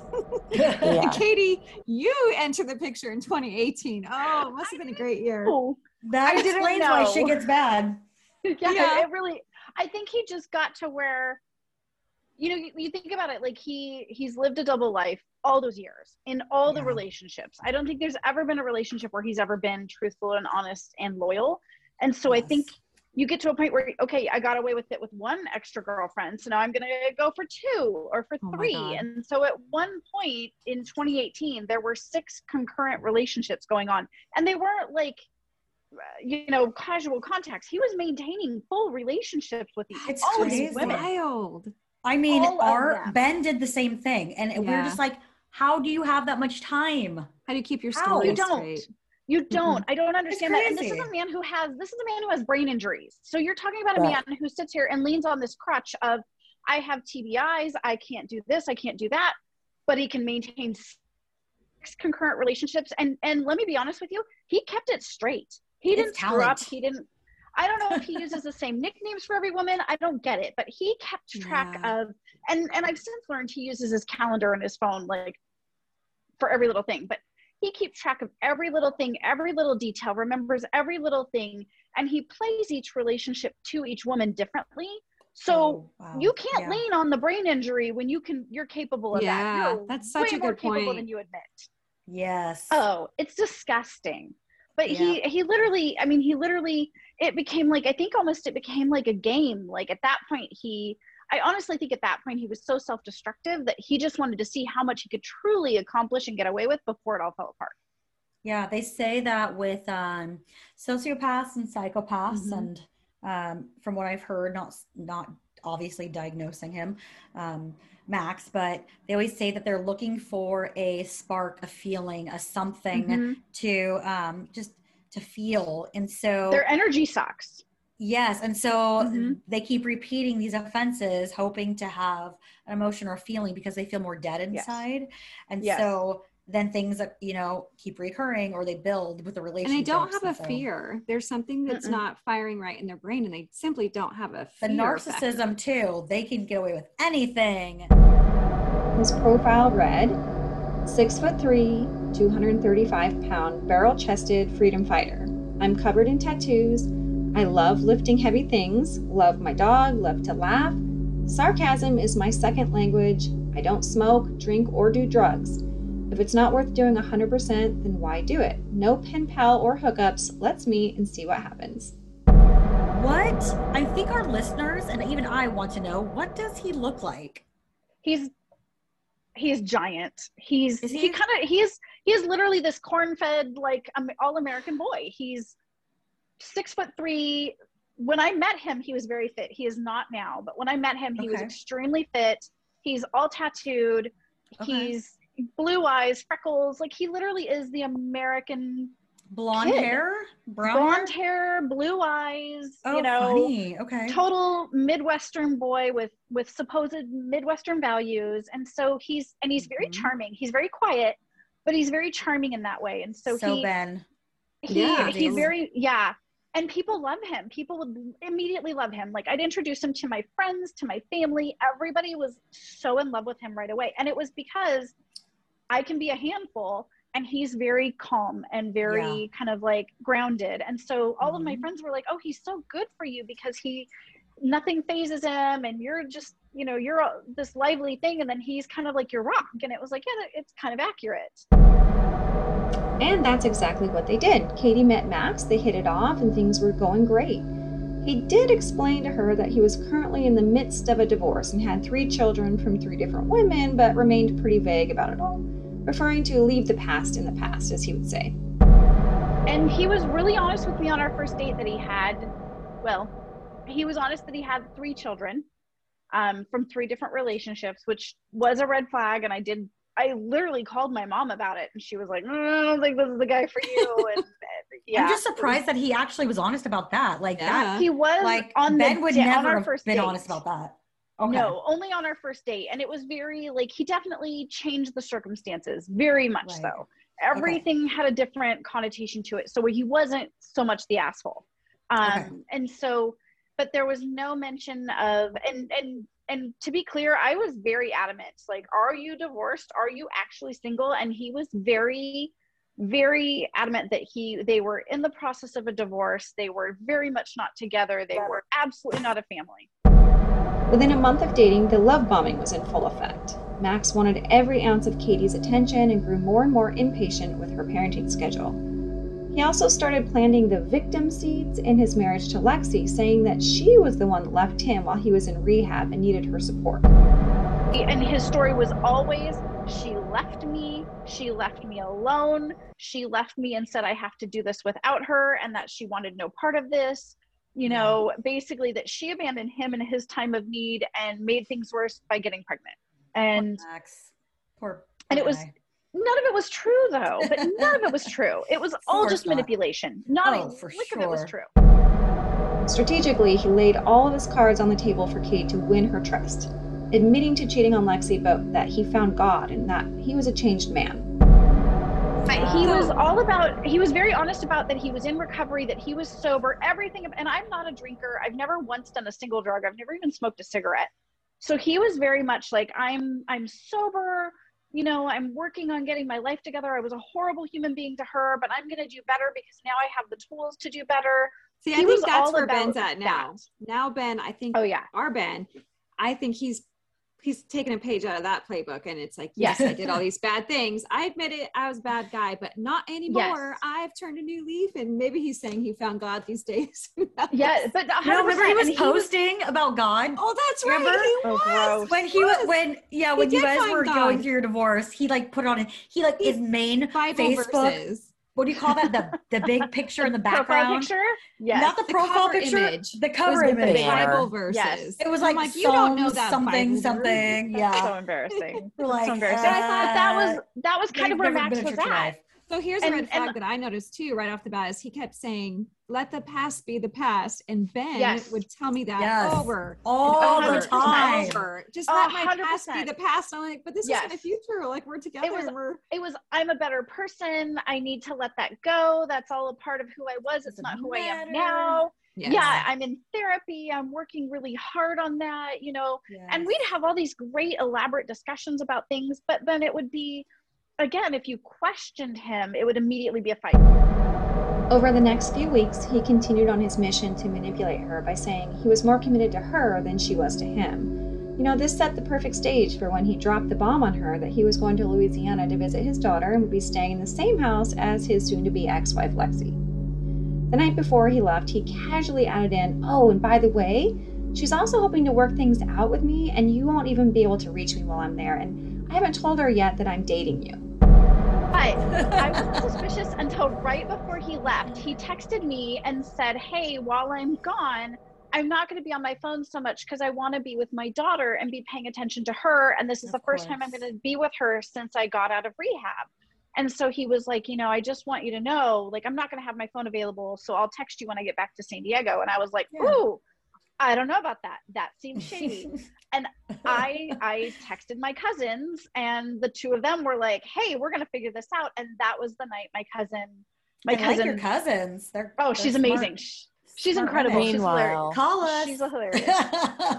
Speaker 5: Yeah.
Speaker 3: Katie, you enter the picture in 2018. Oh, it must have been a great year.
Speaker 6: Oh,
Speaker 1: That
Speaker 6: I didn't
Speaker 1: explains why
Speaker 6: know.
Speaker 1: shit gets bad.
Speaker 6: yeah,
Speaker 3: Yeah.
Speaker 6: it really i think he just got to where you know you, you think about it like he he's lived a double life all those years in all the
Speaker 1: Yeah.
Speaker 6: relationships. I don't think there's ever been a relationship where he's ever been truthful and honest and loyal. And so i think you get to a point where okay i got away with it with one extra girlfriend so now i'm gonna go for two or for
Speaker 3: Oh
Speaker 6: three. And so at one point in 2018 there were six concurrent relationships going on and they weren't like you know casual contacts. He was maintaining full relationships with these
Speaker 1: It's
Speaker 6: all
Speaker 1: crazy.
Speaker 6: these women.
Speaker 3: Wild.
Speaker 1: I mean,
Speaker 6: All
Speaker 1: our. Ben did the same thing, and we were just like, "How do you have that much time?"
Speaker 3: How do you keep your story
Speaker 6: You don't.
Speaker 3: straight?
Speaker 6: You don't. I don't understand that. And this is a man who has this is a man who has brain injuries. So you're talking about a
Speaker 5: Right.
Speaker 6: man who sits here and leans on this crutch of I have TBIs, I can't do this, I can't do that, but he can maintain six concurrent relationships. And and let me be honest with you, he kept it straight. He
Speaker 1: It's
Speaker 6: didn't screw up. He didn't I don't know if he uses the same nicknames for every woman. I don't get it, but he kept track
Speaker 3: Yeah.
Speaker 6: of and and I've since learned he uses his calendar and his phone like for every little thing. But he keeps track of every little thing, every little detail, remembers every little thing, and he plays each relationship to each woman differently. So
Speaker 7: Oh, wow.
Speaker 6: you can't
Speaker 7: Yeah.
Speaker 6: lean on the brain injury when you can you're capable of that.
Speaker 3: Yeah,
Speaker 6: You're
Speaker 3: that's such
Speaker 6: way
Speaker 3: a
Speaker 6: more
Speaker 3: good
Speaker 6: capable
Speaker 3: point.
Speaker 6: than you admit.
Speaker 7: Yes.
Speaker 6: Oh, it's disgusting. But he he literally, I mean, he literally it became like I think almost it became like a game. Like at that point he I honestly think at that point he was so self-destructive that he just wanted to see how much he could truly accomplish and get away with before it all fell apart.
Speaker 7: Yeah, they say that with um, sociopaths and psychopaths,
Speaker 3: Mhm.
Speaker 7: and um, from what I've heard, not not obviously diagnosing him, um, Max, but they always say that they're looking for a spark, a feeling, a something
Speaker 6: Mhm.
Speaker 7: to um, just to feel, and so
Speaker 6: Their energy sucks.
Speaker 7: Yes. And so
Speaker 6: Mhm.
Speaker 7: they keep repeating these offenses, hoping to have an emotion or feeling because they feel more dead
Speaker 6: Yes.
Speaker 7: inside. And
Speaker 6: Yes.
Speaker 7: so then things that, you know, keep recurring or they build with the relationship.
Speaker 3: and they don't have a fear. There's something that's
Speaker 6: Mm-mm.
Speaker 3: not firing right in their brain, and they simply don't have a
Speaker 7: The
Speaker 3: fear
Speaker 7: narcissism too, they can get away with anything.
Speaker 2: His profile read six foot three, 235 pound, barrel chested freedom fighter. I'm covered in tattoos. I love lifting heavy things, love my dog, love to laugh. Sarcasm is my second language. I don't smoke, drink, or do drugs. If it's not worth doing 100%, then why do it? No pen pal or hookups. Let's meet and see what happens.
Speaker 7: What? I think our listeners and even I want to know what does he look like?
Speaker 6: He's he's giant. He's
Speaker 7: Is
Speaker 6: he,
Speaker 7: he?
Speaker 6: kind of he he is literally this corn-fed like um, all-American boy. He's six foot three. When I met him, he was very fit. He is not now, but when I met him, he was extremely fit. He's all tattooed.
Speaker 7: Okay.
Speaker 6: He's blue eyes, freckles. Like he literally is the American
Speaker 7: Blonde
Speaker 6: Kid.
Speaker 7: hair? Brown
Speaker 6: blonde
Speaker 7: hair?
Speaker 6: blue eyes.
Speaker 7: Oh,
Speaker 6: you know,
Speaker 7: funny. Okay.
Speaker 6: total midwestern boy with with supposed midwestern values and so he's and he's very
Speaker 7: Mhm.
Speaker 6: charming he's very quiet but he's very charming in that way. And so,
Speaker 7: so
Speaker 6: he
Speaker 7: Ben.
Speaker 6: he
Speaker 3: Yeah,
Speaker 6: he
Speaker 3: he's-
Speaker 6: very yeah. And people love him. People would immediately love him. Like i'd introduce him to my friends to my family. Everybody was so in love with him right away. And it was because i can be a handful and he's very calm and very kind of like grounded. And so all of my
Speaker 7: Mhm.
Speaker 6: friends were like oh he's so good for you because he nothing phases him and you're just you know you're a, this lively thing and then he's kind of like your rock and it was like yeah it's kind of accurate
Speaker 2: And that's exactly what they did. Katie met Max, they hit it off, and things were going great. He did explain to her that he was currently in the midst of a divorce and had three children from three different women, but remained pretty vague about it all, referring to leave the past in the past, as he would say.
Speaker 6: and he was really honest with me on our first date that he had well he was honest that he had three children um, from three different relationships which was a red flag and i did i literally called my mom about it and she was like mm, i don't think this is the guy for you and uh, yeah
Speaker 7: I'm just surprised that he actually was honest about that. Like that
Speaker 6: he was
Speaker 7: like
Speaker 6: on
Speaker 7: Ben
Speaker 6: the
Speaker 7: would
Speaker 6: da-
Speaker 7: never have been
Speaker 6: date.
Speaker 7: honest about that. Okay.
Speaker 6: No, only on our first date. And it was very like he definitely changed the circumstances, very much
Speaker 7: Right.
Speaker 6: so. Everything had a different connotation to it. So he wasn't so much the asshole. Um
Speaker 7: Okay.
Speaker 6: and so but there was no mention of and and and to be clear, I was very adamant. Like, are you divorced? Are you actually single? And he was very very adamant that he they were in the process of a divorce. They were very much not together. They were absolutely not a family.
Speaker 2: Within a month of dating, the love bombing was in full effect. Max wanted every ounce of Katie's attention and grew more and more impatient with her parenting schedule. He also started planting the victim seeds in his marriage to Lexi, saying that she was the one that left him while he was in rehab and needed her support.
Speaker 6: and his story was always she left me she left me alone she left me and said i have to do this without her and that she wanted no part of this you know basically that she abandoned him in his time of need and made things worse by getting pregnant and
Speaker 7: Max. Poor,
Speaker 6: and it was
Speaker 7: guy.
Speaker 6: None of it was true though but none of it was true. It was all just
Speaker 7: not.
Speaker 6: manipulation not
Speaker 7: Oh,
Speaker 6: a
Speaker 7: for
Speaker 6: lick of it was true.
Speaker 2: Strategically, he laid all of his cards on the table for Kate to win her trust, admitting to cheating on Lexi, but that he found God and that he was a changed man.
Speaker 6: I- he was all about he was very honest about that he was in recovery that he was sober everything and i'm not a drinker. I've never once done a single drug. I've never even smoked a cigarette. So he was very much like i'm i'm sober you know i'm working on getting my life together i was a horrible human being to her but i'm going to do better because now i have the tools to do better
Speaker 3: See, I
Speaker 6: He
Speaker 3: think
Speaker 6: was
Speaker 3: that's where Ben's at now.
Speaker 6: that.
Speaker 3: Now Ben, I think
Speaker 6: Oh yeah.
Speaker 3: our Ben, I think he's he's taken a page out of that playbook and it's like, yes,
Speaker 6: Yes.
Speaker 3: I did all these bad things. I admit it, I was a bad guy, but not anymore.
Speaker 6: Yes.
Speaker 3: I've turned a new leaf and maybe he's saying he found God these days. Who?
Speaker 6: Yeah, but 100%.
Speaker 1: No, remember he was
Speaker 6: and
Speaker 1: posting about God?
Speaker 3: Oh, that's right.
Speaker 1: Remember?
Speaker 3: He
Speaker 6: Oh,
Speaker 3: was.
Speaker 6: gross.
Speaker 1: when he was
Speaker 3: was.
Speaker 1: when yeah
Speaker 3: He
Speaker 1: when you guys were
Speaker 3: God.
Speaker 1: going through your divorce he like put on it he like his main
Speaker 3: Bible
Speaker 1: facebook
Speaker 3: verses.
Speaker 1: What do you call that the the big picture in the background.
Speaker 6: profile
Speaker 1: background
Speaker 6: picture. Yes.
Speaker 1: not the,
Speaker 3: The
Speaker 1: profile
Speaker 3: cover
Speaker 1: picture
Speaker 3: image
Speaker 1: the cover
Speaker 3: was with the. Bible verses.
Speaker 6: Yes.
Speaker 1: it was like,
Speaker 3: like, you don't know that
Speaker 1: something
Speaker 3: Bible verse.
Speaker 1: something yeah
Speaker 6: so embarrassing.
Speaker 1: Like
Speaker 6: so embarrassing. And I thought that was
Speaker 1: uh,
Speaker 6: that was kind of where
Speaker 1: never
Speaker 6: Max was at.
Speaker 1: life.
Speaker 3: So here's
Speaker 6: And-
Speaker 3: a red flag
Speaker 6: and-
Speaker 3: that I noticed too, right off the bat, is he kept saying, "Let the past be the past," and Ben
Speaker 6: Yes.
Speaker 3: would tell me that
Speaker 1: Yes.
Speaker 3: over
Speaker 1: all
Speaker 3: and
Speaker 1: the
Speaker 3: over
Speaker 1: time
Speaker 3: over. Just
Speaker 6: A
Speaker 3: let my
Speaker 6: hundred
Speaker 3: past be the past. I'm like, but this is in the future. Like we're together.
Speaker 6: was-
Speaker 3: we're
Speaker 6: It was I'm a better person. I need to let that go. That's all a part of who I was. It's
Speaker 1: Doesn't
Speaker 6: not who I am now.
Speaker 3: Yes.
Speaker 6: Yeah, I'm in therapy. I'm working really hard on that, you know. And we'd have all these great elaborate discussions about things, but then it would be again, if you questioned him, it would immediately be a fight.
Speaker 2: Over the next few weeks, he continued on his mission to manipulate her by saying he was more committed to her than she was to him. You know, this set the perfect stage for when he dropped the bomb on her that he was going to Louisiana to visit his daughter and would be staying in the same house as his soon to be ex wife Lexi. The night before he left, he casually added in, Oh, and by the way, she's also hoping to work things out with me, and you won't even be able to reach me while I'm there. And I haven't told her yet that I'm dating you.
Speaker 6: But I wasn't suspicious until right before he left. He texted me and said, Hey, while I'm gone, I'm not going to be on my phone so much because I want to be with my daughter and be paying attention to her. And this is
Speaker 1: Of
Speaker 6: the first time I'm going to be with her since I got out of rehab. And so he was like, You know, I just want you to know, like, I'm not going to have my phone available. So I'll text you when I get back to San Diego. And I was like,
Speaker 1: Yeah.
Speaker 6: Ooh, I don't know about that. That seems shady. And I I texted my cousins and the two of them were like, "Hey, we're going to figure this out." And that was the night my cousin my
Speaker 1: I like
Speaker 6: cousin
Speaker 1: your cousins they're
Speaker 6: Oh,
Speaker 1: they're
Speaker 6: she's
Speaker 1: smart-
Speaker 6: amazing. Sh- She's
Speaker 1: smart
Speaker 6: incredible.
Speaker 1: women.
Speaker 6: She's hilarious.
Speaker 5: Meanwhile,
Speaker 1: call us
Speaker 6: She's hilarious.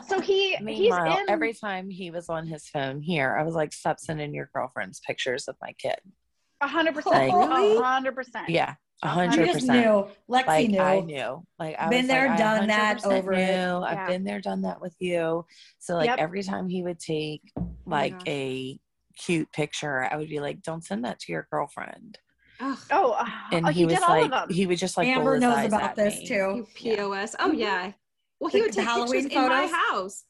Speaker 6: So he he's
Speaker 5: meanwhile,
Speaker 6: in
Speaker 5: every time he was on his phone here, I was like, "Stop sending your girlfriends pictures of my kid."
Speaker 6: a hundred
Speaker 1: Oh,
Speaker 6: percent.
Speaker 1: really?
Speaker 6: Hundred percent.
Speaker 5: Yeah, a
Speaker 6: You
Speaker 1: you
Speaker 5: hundred
Speaker 1: just
Speaker 5: percent.
Speaker 1: knew lexi
Speaker 5: Like
Speaker 1: knew
Speaker 5: I knew, like I've
Speaker 1: Been
Speaker 5: was
Speaker 1: there,
Speaker 5: like,
Speaker 1: done that,
Speaker 5: 100%
Speaker 1: over it.
Speaker 5: knew. I've been there, done that with you. So like
Speaker 6: Yep.
Speaker 5: every time he would take like
Speaker 3: gosh.
Speaker 5: a cute picture, I would be like, "Don't send that to your girlfriend."
Speaker 3: Ugh,
Speaker 6: Oh, uh,
Speaker 5: And
Speaker 6: oh,
Speaker 5: he,
Speaker 6: he,
Speaker 5: was
Speaker 6: did all
Speaker 5: like,
Speaker 6: of them.
Speaker 5: he would just like
Speaker 1: amber knows about this
Speaker 5: me.
Speaker 3: you
Speaker 1: too
Speaker 3: POS. Oh
Speaker 6: Mhm.
Speaker 3: yeah. Well,
Speaker 1: The-
Speaker 3: he would
Speaker 1: the
Speaker 3: take
Speaker 1: Halloween
Speaker 3: pictures in my house.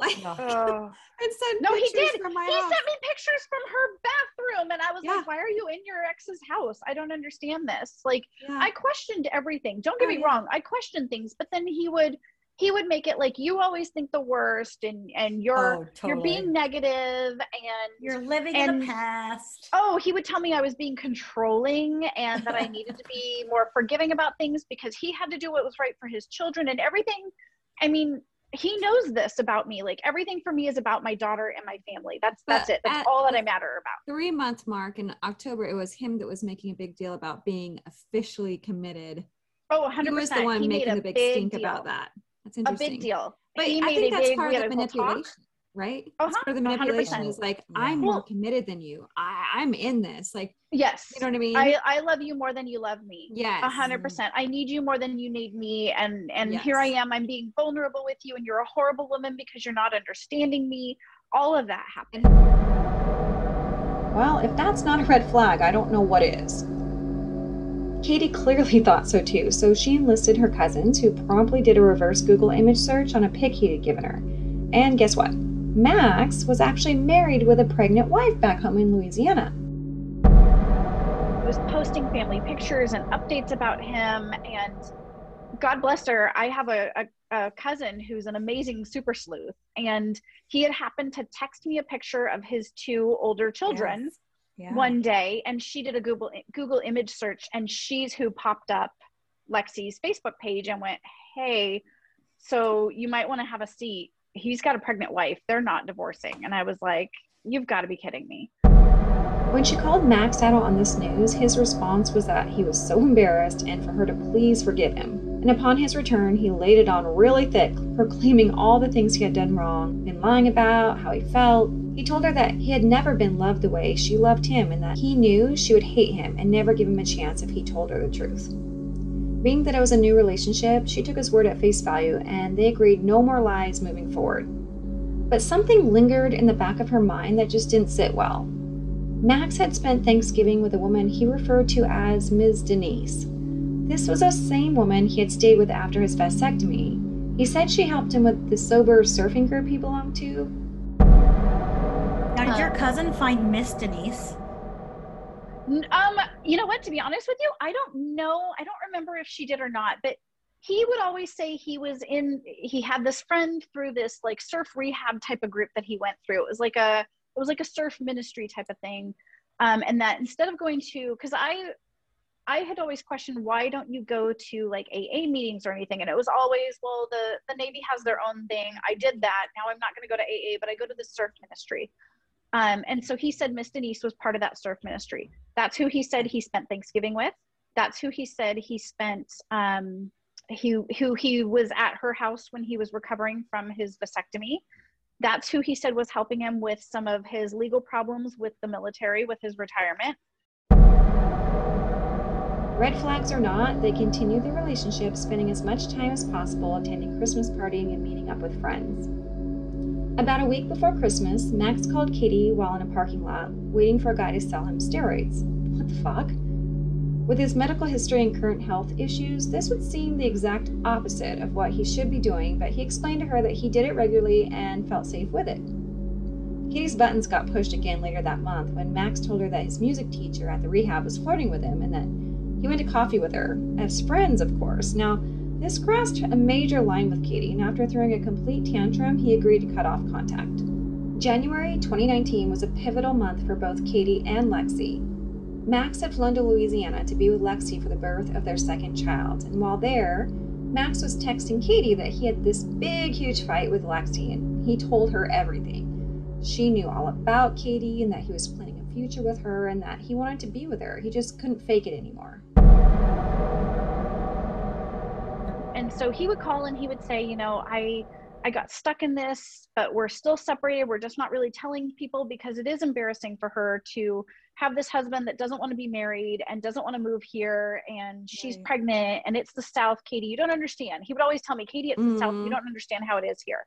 Speaker 3: Like
Speaker 1: Oh.
Speaker 3: And send
Speaker 6: No, he did.
Speaker 3: from my
Speaker 6: He
Speaker 3: house.
Speaker 6: sent me pictures from her bathroom, and I was
Speaker 3: Yeah.
Speaker 6: like, "Why are you in your ex's house? I don't understand this." Like,
Speaker 3: Yeah.
Speaker 6: I questioned everything. Don't get
Speaker 3: Oh,
Speaker 6: me
Speaker 3: yeah.
Speaker 6: wrong. I questioned things, but then he would he would make it like you always think the worst, and and you're
Speaker 1: oh,
Speaker 6: you're being negative, and
Speaker 1: you're living in the past
Speaker 6: oh, he would tell me I was being controlling and that I needed to be more forgiving about things because he had to do what was right for his children and everything. I mean, he knows this about me. Like everything for me is about my daughter and my family. That's
Speaker 3: But
Speaker 6: that's it. That's all that I matter about.
Speaker 3: three month mark in October, it was him that was making a big deal about being officially committed.
Speaker 6: Oh, 100%.
Speaker 3: He was the one
Speaker 6: he
Speaker 3: making
Speaker 6: a
Speaker 3: the big,
Speaker 6: big
Speaker 3: stink
Speaker 6: deal.
Speaker 3: about that. That's interesting.
Speaker 6: A big deal.
Speaker 3: But
Speaker 6: he
Speaker 3: I
Speaker 6: made
Speaker 3: think
Speaker 6: a
Speaker 3: that's
Speaker 6: big,
Speaker 3: part of the
Speaker 6: full talk.
Speaker 3: Manipulation, right? That's
Speaker 6: Uh-huh,
Speaker 3: part of the
Speaker 6: 100%.
Speaker 3: manipulation is like, I'm
Speaker 6: Well-
Speaker 3: more committed than you. I, I'm in this. Like,
Speaker 6: Yes.
Speaker 3: you know what I mean?
Speaker 6: I, I love you more than you love me.
Speaker 3: yes.
Speaker 6: A hundred percent. I need you more than you need me. And and here I am. I'm being vulnerable with you, and you're a horrible woman because you're not understanding me. All of that happened.
Speaker 2: Well, if that's not a red flag, I don't know what is. Katie clearly thought so too, so she enlisted her cousins, who promptly did a reverse Google image search on a pic he had given her. And guess what? Max was actually married with a pregnant wife back home in Louisiana.
Speaker 6: I was posting family pictures and updates about him. And God bless her, I have a, a, a cousin who's an amazing super sleuth. And he had happened to text me a picture of his two older children
Speaker 1: yeah.
Speaker 6: one day. And she did a Google, Google image search, and she's who popped up Lexi's Facebook page and went, Hey, so you might want to have a seat. He's got a pregnant wife. They're not divorcing. And I was like, You've got to be kidding me.
Speaker 2: When she called Max out on this news, his response was that he was so embarrassed and for her to please forgive him. And upon his return, he laid it on really thick, proclaiming all the things he had done wrong, been lying about, how he felt. He told her that he had never been loved the way she loved him and that he knew she would hate him and never give him a chance if he told her the truth. Being that it was a new relationship, she took his word at face value and they agreed no more lies moving forward. But something lingered in the back of her mind that just didn't sit well. Max had spent Thanksgiving with a woman he referred to as Ms. Denise. This was the same woman he had stayed with after his vasectomy. He said she helped him with the sober surfing group he belonged to.
Speaker 1: Now, did your cousin find Miss Denise?
Speaker 6: Um, you know what? To be honest with you, I don't know. I don't remember if she did or not, but he would always say he was in he had this friend through this like surf rehab type of group that he went through. It was like a it was like a surf ministry type of thing. Um, and that instead of going to because I I had always questioned why don't you go to like AA meetings or anything? And it was always, well, the the Navy has their own thing. I did that. Now I'm not going to go to AA, but I go to the surf ministry. Um, and so he said Miss Denise was part of that surf ministry. That's who he said he spent Thanksgiving with. That's who he said he spent um, he who he was at her house when he was recovering from his vasectomy. That's who he said was helping him with some of his legal problems with the military with his retirement.
Speaker 2: Red flags or not, they continued their relationship, spending as much time as possible attending Christmas partying and meeting up with friends. About a week before Christmas, Max called Katie while in a parking lot, waiting for a guy to sell him steroids. What the fuck? With his medical history and current health issues, this would seem the exact opposite of what he should be doing, but he explained to her that he did it regularly and felt safe with it. Katie's buttons got pushed again later that month when Max told her that his music teacher at the rehab was flirting with him and that he went to coffee with her, as friends, of course. Now, this crossed a major line with Katie, and after throwing a complete tantrum, he agreed to cut off contact. January 2019 was a pivotal month for both Katie and Lexi. Max had flown to Louisiana to be with Lexi for the birth of their second child, and while there, Max was texting Katie that he had this big, huge fight with Lexi, and he told her everything. She knew all about Katie and that he was planning a future with her and that he wanted to be with her. He just couldn't fake it anymore.
Speaker 6: And so he would call and he would say you know i i got stuck in this but we're still separated we're just not really telling people because it is embarrassing for her to have this husband that doesn't want to be married and doesn't want to move here and she's
Speaker 2: Right.
Speaker 6: pregnant and it's the south katie you don't understand he would always tell me katie it's the south you
Speaker 3: Mhm.
Speaker 6: don't understand how it is here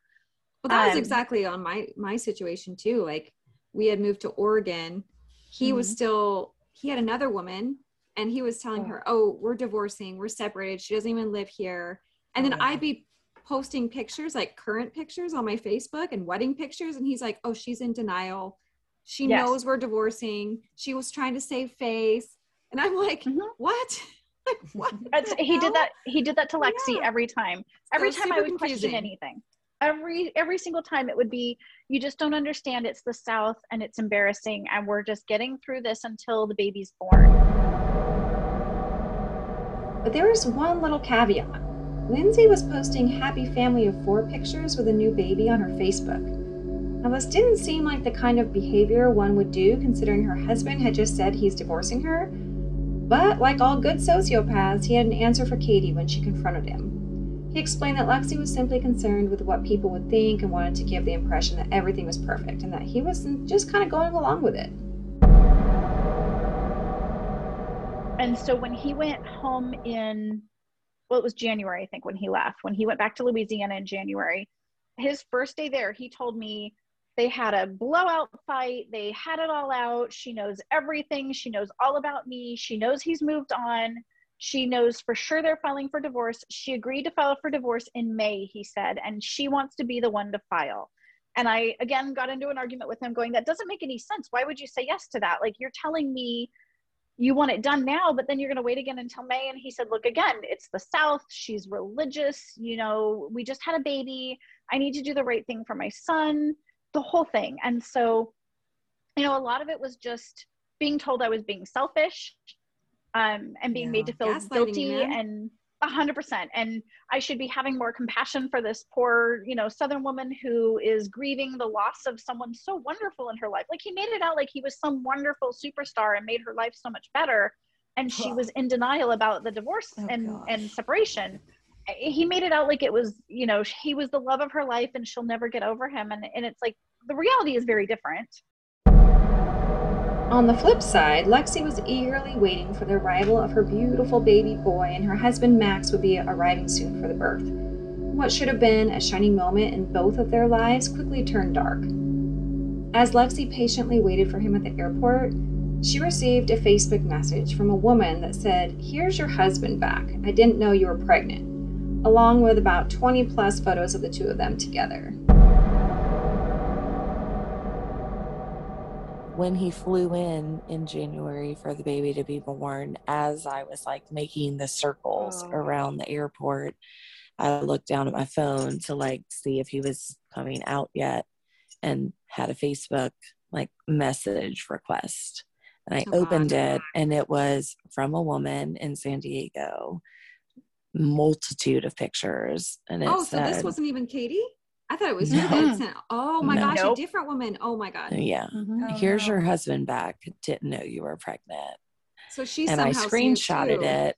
Speaker 3: Well, that was
Speaker 6: Um,
Speaker 3: exactly on my my situation too. Like we had moved to Oregon. He was still he had another woman and he was telling her, "Oh, we're divorcing. We're separated. She doesn't even live here." And then
Speaker 5: Oh.
Speaker 3: I'd be posting pictures, like current pictures on my Facebook and wedding pictures and he's like, "Oh, she's in denial. She
Speaker 6: Yes.
Speaker 3: knows we're divorcing. She was trying to save face." And I'm like,
Speaker 6: Mhm.
Speaker 3: "What?" Like, what?
Speaker 6: He did that he did that to lexi
Speaker 3: Yeah.
Speaker 6: every time every
Speaker 3: So
Speaker 6: time i would question anything every every single time it would be you just don't understand it's the south and it's embarrassing and we're just getting through this until the baby's born
Speaker 2: But there is one little caveat. Lindsay was posting happy family of four pictures with a new baby on her Facebook. Now, this didn't seem like the kind of behavior one would do considering her husband had just said he's divorcing her. But, like all good sociopaths, he had an answer for Katie when she confronted him. He explained that Lexi was simply concerned with what people would think and wanted to give the impression that everything was perfect and that he was just kind of going along with it.
Speaker 6: And so when he went home in well it was january i think when he left. When he went back to louisiana in january his first day there he told me they had a blowout fight. They had it all out. She knows everything. She knows all about me. She knows he's moved on. She knows for sure they're filing for divorce. She agreed to file for divorce in may he said and she wants to be the one to file. And i again got into an argument with him going that doesn't make any sense. Why would you say yes to that? Like you're telling me you want it done now, but then you're going to wait again until May. And he said, Look, again, it's the South. She's religious. You know, we just had a baby. I need to do the right thing for my son, the whole thing. And so, you know, a lot of it was just being told I was being selfish um, and being made to feel guilty
Speaker 3: man.
Speaker 6: and a hundred percent. And I should be having more compassion for this poor, you know, Southern woman who is grieving the loss of someone so wonderful in her life. Like he made it out like he was some wonderful superstar and made her life so much better. And she was in denial about the divorce
Speaker 5: Oh,
Speaker 6: and,
Speaker 5: gosh.
Speaker 6: and separation. He made it out like it was, you know, he was the love of her life and she'll never get over him. And, and it's like the reality is very different.
Speaker 2: On the flip side, Lexi was eagerly waiting for the arrival of her beautiful baby boy, and her husband Max would be arriving soon for the birth. What should have been a shining moment in both of their lives quickly turned dark. As Lexi patiently waited for him at the airport, she received a Facebook message from a woman that said, Here's your husband back. I didn't know you were pregnant, along with about 20 plus photos of the two of them together.
Speaker 5: When he flew in in January for the baby to be born, as I was like making the circles
Speaker 3: Oh.
Speaker 5: around the airport, I looked down at my phone to like see if he was coming out yet and had a Facebook like message request. And I
Speaker 3: Oh,
Speaker 5: opened
Speaker 3: God.
Speaker 5: it and it was from a woman in San Diego, multitude of pictures. And it
Speaker 3: Oh, so
Speaker 5: said,
Speaker 3: this wasn't even Katie? I thought it was you
Speaker 5: No.
Speaker 3: that sent. Oh my
Speaker 5: No.
Speaker 3: gosh,
Speaker 6: Nope.
Speaker 3: a different woman. Oh my god.
Speaker 5: yeah,
Speaker 6: Mhm.
Speaker 7: Oh,
Speaker 5: here's
Speaker 7: no.
Speaker 5: your husband back. Didn't know you were pregnant.
Speaker 3: So she
Speaker 5: and I
Speaker 3: somehow
Speaker 5: screenshotted it.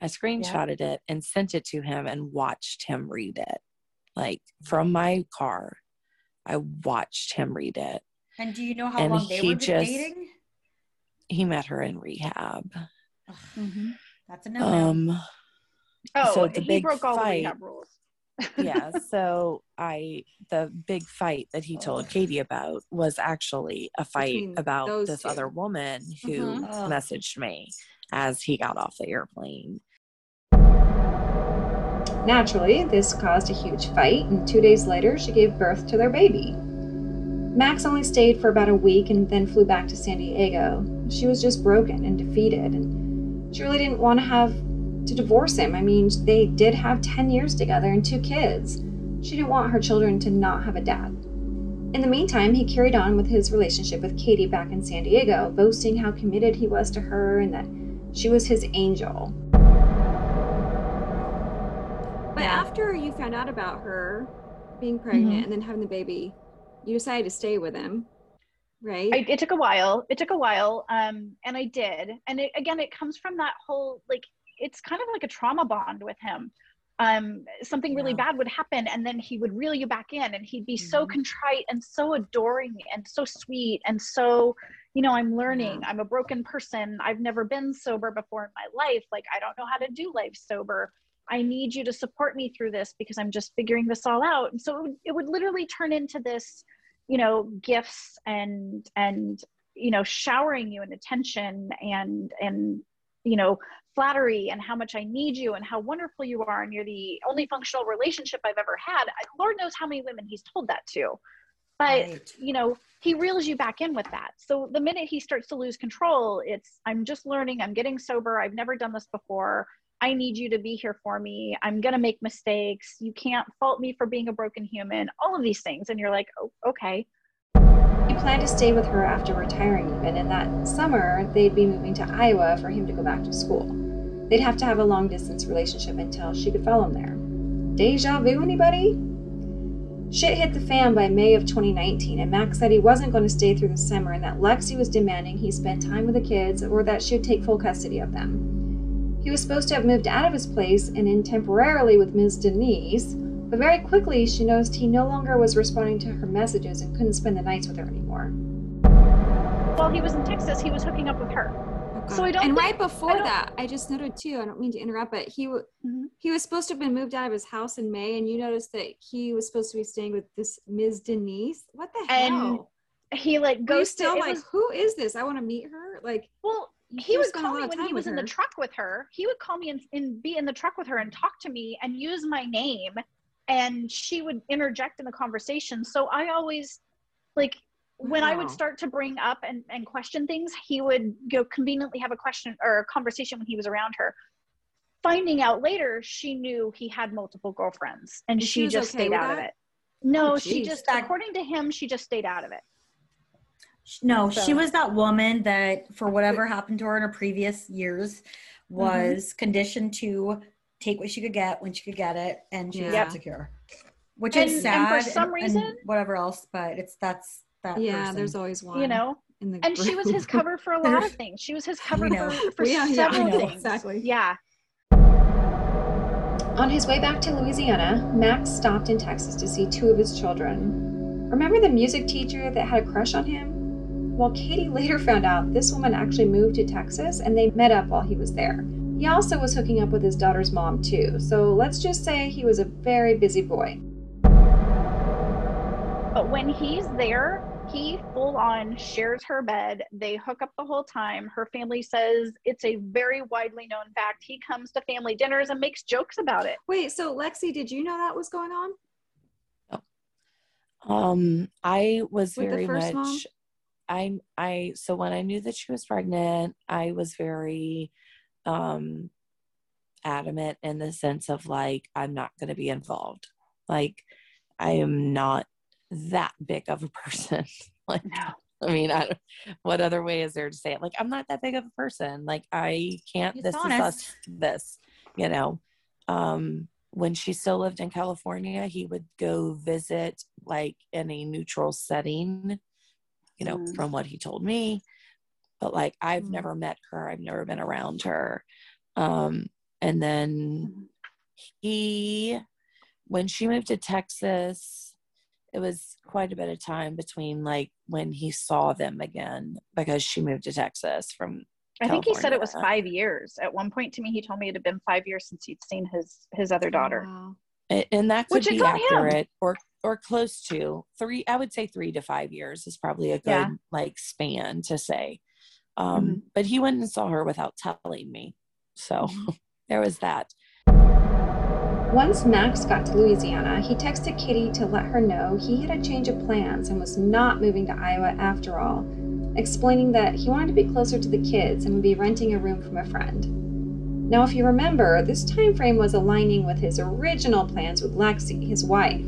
Speaker 5: I screenshotted it and sent it to him and watched him read it. Like from my car, I watched him read it.
Speaker 7: And do you know how
Speaker 5: And
Speaker 7: long they
Speaker 5: he
Speaker 7: were
Speaker 5: just-
Speaker 7: dating?
Speaker 5: He met her in rehab.
Speaker 7: Ugh,
Speaker 6: Mhm.
Speaker 7: That's a no. no.
Speaker 5: Um,
Speaker 6: Oh,
Speaker 5: So the
Speaker 6: he
Speaker 5: big
Speaker 6: broke all
Speaker 5: fight-
Speaker 6: the rehab rules.
Speaker 5: Yeah. So I, the big fight that he told
Speaker 7: Ugh.
Speaker 5: Katie about was actually a fight
Speaker 3: Between
Speaker 5: about this
Speaker 3: two.
Speaker 5: other woman who
Speaker 6: Mhm.
Speaker 7: Ugh.
Speaker 5: messaged me as he got off the airplane.
Speaker 2: Naturally, this caused a huge fight, and two days later, she gave birth to their baby. Max only stayed for about a week and then flew back to San Diego. She was just broken and defeated, and she really didn't want to have to divorce him. I mean, they did have 10 years together and two kids. She didn't want her children to not have a dad. In the meantime, he carried on with his relationship with Katie back in San Diego, boasting how committed he was to her and that she was his angel.
Speaker 3: But after you found out about her being pregnant
Speaker 6: Mhm.
Speaker 3: and then having the baby, you decided to stay with him, right?
Speaker 6: I, it took a while. It took a while, um, and I did. And it, again, it comes from that whole like it's kind of like a trauma bond with him. Um, something really
Speaker 7: Yeah.
Speaker 6: bad would happen, and then he would reel you back in, and he'd be so
Speaker 3: Mhm.
Speaker 6: contrite and so adoring and so sweet and so, you know, I'm learning. I'm a broken person. I've never been sober before in my life. Like I don't know how to do life sober. I need you to support me through this because I'm just figuring this all out. And so it would, it would literally turn into this you know gifts and and you know showering you in attention and and you know flattery and how much i need you and how wonderful you are and you're the only functional relationship i've ever had lord knows how many women he's told that to. But
Speaker 7: Right.
Speaker 6: you know he reels you back in with that. So the minute he starts to lose control it's i'm just learning i'm getting sober i've never done this before. I need you to be here for me. I'm going to make mistakes. You can't fault me for being a broken human. All of these things. And you're like oh, okay.
Speaker 2: He planned to stay with her after retiring, even, and that summer they'd be moving to Iowa for him to go back to school. They'd have to have a long distance relationship until she could follow him there. Deja vu, anybody? Shit hit the fan by May of 2019, and Max said he wasn't going to stay through the summer and that Lexi was demanding he spend time with the kids or that she would take full custody of them. He was supposed to have moved out of his place and in temporarily with Ms. Denise, but very quickly she noticed he no longer was responding to her messages and couldn't spend the nights with her anymore.
Speaker 6: while he was in texas he was hooking up with her So I don't
Speaker 3: and
Speaker 6: think-
Speaker 3: right before
Speaker 6: I
Speaker 3: that, I just noted too. I don't mean to interrupt, but he
Speaker 6: Mhm.
Speaker 3: he was supposed to have been moved out of his house in May, and you noticed that he was supposed to be staying with this Ms. Denise. What the hell?
Speaker 6: And
Speaker 3: hell?
Speaker 6: he like goes to,
Speaker 3: like,
Speaker 6: was-
Speaker 3: who is this? I want to meet her. Like,
Speaker 6: well he
Speaker 3: could've
Speaker 6: would
Speaker 3: a
Speaker 6: call me when he was in the truck with her he would call me and, and be in the truck with her and talk to me and use my name and she would interject in the conversation so i always like when i would start to bring up and, and question things he would go conveniently have a question or a conversation when he was around her. Finding out later she knew he had multiple girlfriends and
Speaker 3: she
Speaker 6: she, just
Speaker 3: okay
Speaker 6: stayed out of it. No
Speaker 3: Oh,
Speaker 6: she just
Speaker 7: That-
Speaker 6: according to him she just stayed out of it.
Speaker 7: No,
Speaker 6: So-
Speaker 7: she was that woman that, for whatever happened to her in her previous years, mm-hmm. was conditioned to take what she could get when she could get it, and she was
Speaker 3: Yeah.
Speaker 7: insecure. Which
Speaker 6: And-
Speaker 7: is
Speaker 6: and for some reason-
Speaker 7: whatever else, but it's that's that.
Speaker 3: yeah,
Speaker 7: person.
Speaker 3: there's always one.
Speaker 6: you know
Speaker 3: in the
Speaker 6: and she was his cover for a lot of things she was his cover for, for
Speaker 3: Yeah, yeah,
Speaker 6: several
Speaker 3: know,
Speaker 6: things
Speaker 3: exactly.
Speaker 6: yeah
Speaker 2: On his way back to Louisiana, Max stopped in Texas to see two of his children. Remember the music teacher that had a crush on him? well Katie later found out this woman actually moved to Texas and they met up while he was there. He also was hooking up with his daughter's mom, too, so let's just say he was a very busy boy.
Speaker 6: But when he's there, he full on shares her bed. They hook up the whole time. Her family says it's a very widely known fact. He comes to family dinners and makes jokes about it.
Speaker 3: Wait, so Lexi, did you know that was going on?
Speaker 5: Um, I was
Speaker 3: With
Speaker 5: very much
Speaker 3: mom?
Speaker 5: I I so when I knew that she was pregnant, I was very um adamant in the sense of like I'm not going to be involved. Like I am not that big of a person. like I mean, I what other way is there to say it? Like I'm not that big of a person. Like I can't
Speaker 7: It's
Speaker 5: this is us this, you know. Um when she still lived in California, he would go visit like in a neutral setting, you know,
Speaker 6: Mm.
Speaker 5: from what he told me. But like I've
Speaker 3: Mm.
Speaker 5: never met her, I've never been around her. Um, and then he, when she moved to Texas, it was quite a bit of time between like when he saw them again because she moved to Texas from
Speaker 6: I think he said it was five years. At one point to me, he told me it had been five years since he'd seen his his other daughter.
Speaker 3: Wow.
Speaker 5: A- and that could
Speaker 6: Which
Speaker 5: be
Speaker 6: is him.
Speaker 5: accurate or or close to three i would say three to five years is probably a good
Speaker 6: Yeah.
Speaker 5: like span to say um
Speaker 6: Mhm.
Speaker 5: but he went and saw her without telling me so there was that
Speaker 2: Once Max got to Louisiana, he texted Kitty to let her know he had a change of plans and was not moving to Iowa after all, explaining that he wanted to be closer to the kids and would be renting a room from a friend. Now, if you remember, this time frame was aligning with his original plans with Lexi, his wife.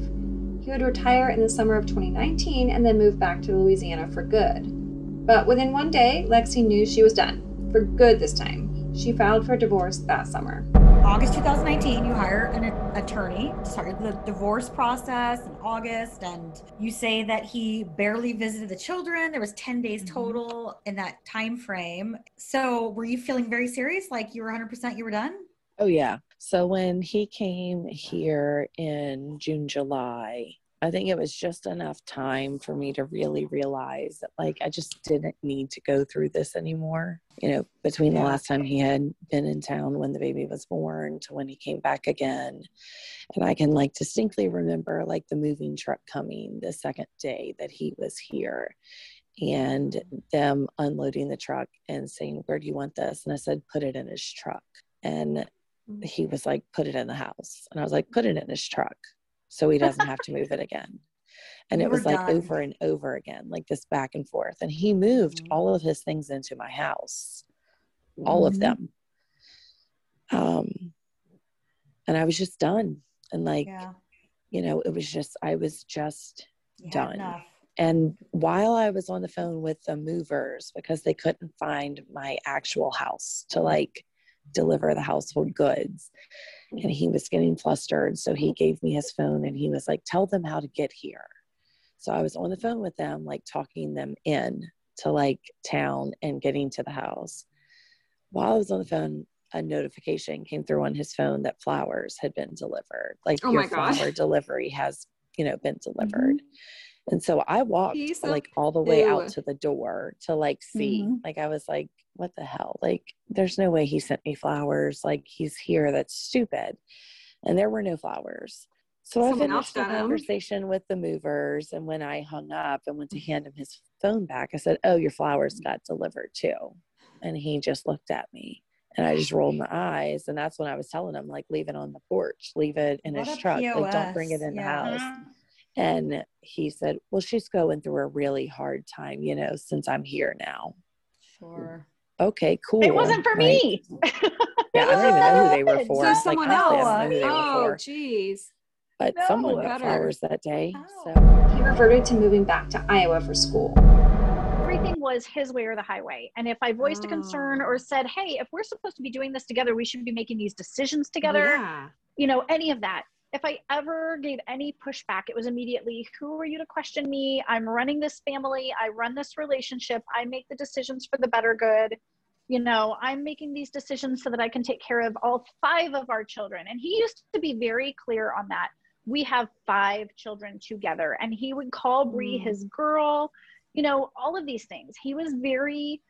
Speaker 2: He would retire in the summer of 2019 and then move back to Louisiana for good. But within one day, Lexi knew she was done. For good this time. She filed for divorce that summer.
Speaker 7: August 2019, you hire an attorney to start the divorce process in August, and you say that he barely visited the children. There was 10 days
Speaker 5: Mhm.
Speaker 7: total in that time frame. So, were you feeling very serious, like you were 100% you were done?
Speaker 5: oh yeah so when he came here in june july i think it was just enough time for me to really realize that like i just didn't need to go through this anymore you know between the last time he had been in town when the baby was born to when he came back again. And i can like distinctly remember like the moving truck coming the second day that he was here and them unloading the truck and saying where do you want this? And i said put it in his truck. And mm. he was like put it in the house. And i was like put it in his truck so he doesn't have to move it again and it was like
Speaker 7: done.
Speaker 5: over and over again like this back and forth and he moved
Speaker 7: Mhm.
Speaker 5: all of his things into my house all of
Speaker 7: Mhm.
Speaker 5: them um and i was just done and like
Speaker 7: Yeah.
Speaker 5: you know it was just i was just done.
Speaker 7: enough.
Speaker 5: and while I was on the phone with the movers, because they couldn't find my actual house to like deliver the household goods, and he mm-hmm. was getting flustered. So he mm-hmm. gave me his phone and he was like, Tell them how to get here. So I was on the phone with them, like talking them in to like town and getting to the house. While I was on the phone, a notification came through on his phone that flowers had been delivered. Like
Speaker 3: Oh
Speaker 5: your flower delivery has, you know, been delivered. Mm-hmm. And so I walked like all the way
Speaker 3: poo.
Speaker 5: out to the door to like see.
Speaker 6: Mhm.
Speaker 5: Like I was like, what the hell? Like there's no way he sent me flowers. Like he's here. That's stupid. And there were no flowers. So I
Speaker 3: Someone else
Speaker 5: finished the conversation with the movers. And when I hung up and went to hand him his phone back, I said, Oh, your flowers got delivered too. And he just looked at me. And I just rolled my eyes. And that's when I was telling him, like, leave it on the porch, leave it in
Speaker 7: What
Speaker 5: his truck. Like, don't bring it
Speaker 7: POS,
Speaker 5: in the
Speaker 7: yeah.
Speaker 5: house. And he said, Well, she's going through a really hard time, you know, since I'm here now.
Speaker 7: Sure.
Speaker 5: Okay, cool.
Speaker 6: It wasn't for
Speaker 5: Like,
Speaker 6: me.
Speaker 5: Yeah, I don't even know who they were for.
Speaker 3: So someone
Speaker 5: honestly, I
Speaker 3: else.
Speaker 5: don't know who they were
Speaker 3: Oh,
Speaker 5: for.
Speaker 3: jeez.
Speaker 5: But
Speaker 6: No,
Speaker 5: someone got flowers that day.
Speaker 7: Oh.
Speaker 5: So
Speaker 2: He reverted to moving back to Iowa for school.
Speaker 6: Everything was his way or the highway. And if I voiced a concern
Speaker 3: Oh.
Speaker 6: or said, hey, if we're supposed to be doing this together, we should be making these decisions together,
Speaker 3: Yeah.
Speaker 6: you know, any of that. If I ever gave any pushback, it was immediately, who are you to question me? I'm running this family. I run this relationship. I make the decisions for the better good. You know, I'm making these decisions so that I can take care of all five of our children. And he used to be very clear on that. We have five children together. And he would call Bree
Speaker 3: Mm.
Speaker 6: his girl. you know, all of these things. He was very,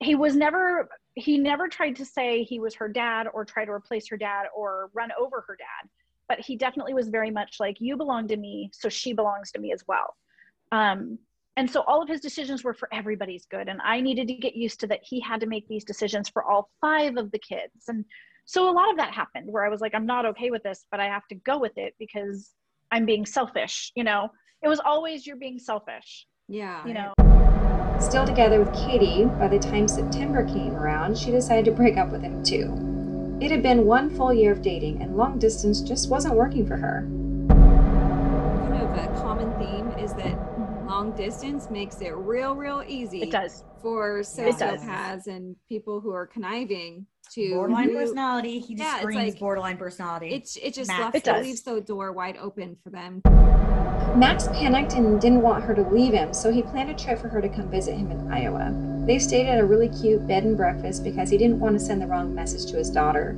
Speaker 6: he was never, he never tried to say he was her dad or try to replace her dad or run over her dad. But he definitely was very much like, you belong to me, so she belongs to me as well. Um, and so all of his decisions were for everybody's good. And I needed to get used to that he had to make these decisions for all five of the kids. And so a lot of that happened where I was like, I'm not okay with this, but I have to go with it because I'm being selfish. You know, it was always you're being selfish.
Speaker 3: Yeah.
Speaker 6: You know,
Speaker 2: Still together with Katie, by the time September came around, she decided to break up with him too. It had been one full year of dating, and long distance just wasn't working for her.
Speaker 3: kind of a common theme is that long distance makes it real, real easy
Speaker 6: it does.
Speaker 3: for sociopaths and people who are conniving to
Speaker 7: borderline
Speaker 3: do-
Speaker 7: personality. He just
Speaker 3: Yeah, it's
Speaker 7: screams
Speaker 3: like-
Speaker 7: borderline personality.
Speaker 3: It's it just
Speaker 7: Max
Speaker 3: left
Speaker 6: It does.
Speaker 3: leaves the door wide open for them.
Speaker 2: Max panicked and didn't want her to leave him, so he planned a trip for her to come visit him in Iowa. They stayed at a really cute bed and breakfast because he didn't want to send the wrong message to his daughter.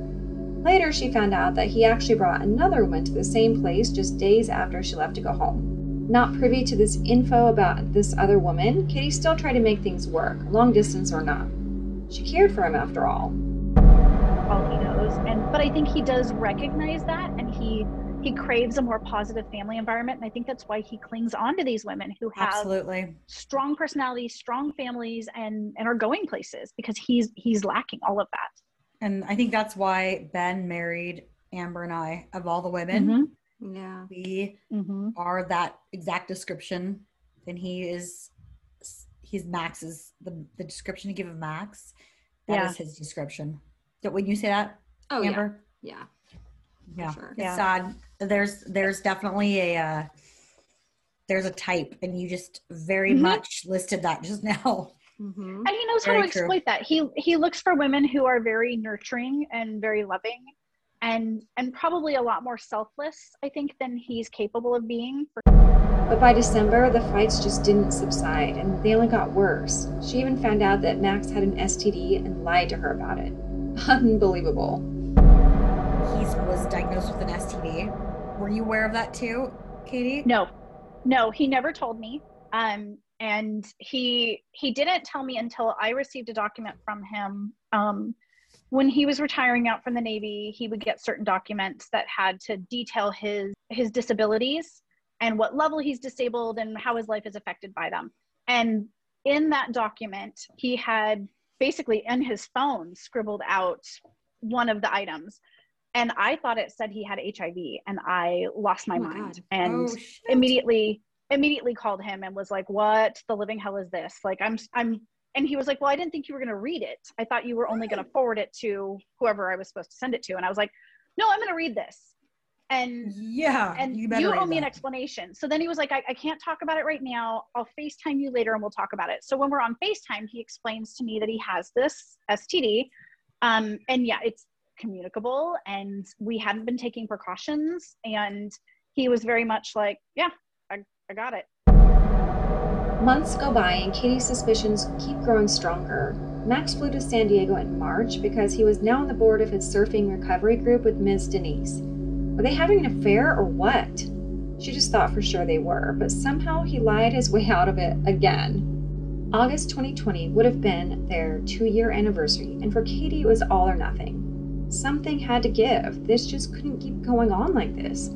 Speaker 2: Later, she found out that he actually brought another woman to the same place just days after she left to go home. Not privy to this info about this other woman, Kitty still tried to make things work, long distance or not. She cared for him after all.
Speaker 6: all he knows and but i think he does recognize that and he he craves a more positive family environment and i think that's why he clings on to these women who have
Speaker 7: Absolutely.
Speaker 6: strong personalities strong families and and are going places because he's he's lacking all of that
Speaker 7: And I think that's why Ben married Amber and I. Of all the women,
Speaker 3: Yeah.
Speaker 7: we
Speaker 6: Mm-hmm.
Speaker 7: are that exact description. And he is, he's Max's, the, the description you give of Max, That is
Speaker 6: Yeah.
Speaker 7: his description. So when you say that,
Speaker 3: Oh yeah.
Speaker 7: Amber?
Speaker 3: Yeah.
Speaker 7: Yeah.
Speaker 3: sure.
Speaker 7: It's
Speaker 6: Yeah.
Speaker 7: sad. There's, there's definitely a, uh, there's a type and you just very
Speaker 6: Mhm.
Speaker 7: much listed that just now.
Speaker 3: hmm
Speaker 6: and he knows how to
Speaker 7: true.
Speaker 6: exploit that he he looks for women who are very nurturing and very loving and and probably a lot more selfless i think than he's capable of being for
Speaker 2: But by December, the fights just didn't subside, and they only got worse. She even found out that Max had an STD and lied to her about it. Unbelievable.
Speaker 7: He was diagnosed with an STD. Were you aware of that too, Katie?
Speaker 6: No, no, he never told me. Um, and he he didn't tell me until I received a document from him. Um, when he was retiring out from the Navy, he would get certain documents that had to detail his his disabilities and what level he's disabled and how his life is affected by them. And in that document, he had basically in his phone scribbled out one of the items. And I thought it said he had HIV, and I lost my
Speaker 3: Oh
Speaker 6: mind.
Speaker 3: God.
Speaker 6: And
Speaker 7: Oh,
Speaker 6: immediately immediately called him and was like what the living hell is this? Like i'm i'm and he was like well i didn't think you were going to read it. I thought you were only going to forward it to whoever i was supposed to send it to. And i was like no i'm going to read this. And
Speaker 7: Yeah.
Speaker 6: and you,
Speaker 7: better
Speaker 6: owe me an explanation. So then he was like I, I can't talk about it right now. I'll facetime you later and we'll talk about it. So when we're on facetime he explains to me that he has this std um, and yeah it's communicable and we hadn't been taking precautions and he was very much like yeah i, I got it
Speaker 2: Months go by, and Katie's suspicions keep growing stronger. Max flew to San Diego in March because he was now on the board of his surfing recovery group with Ms. Denise. Were they having an affair or what? She just thought for sure they were, but somehow he lied his way out of it again. August 2020 would have been their two year anniversary, and for Katie, it was all or nothing. Something had to give. This just couldn't keep going on like this.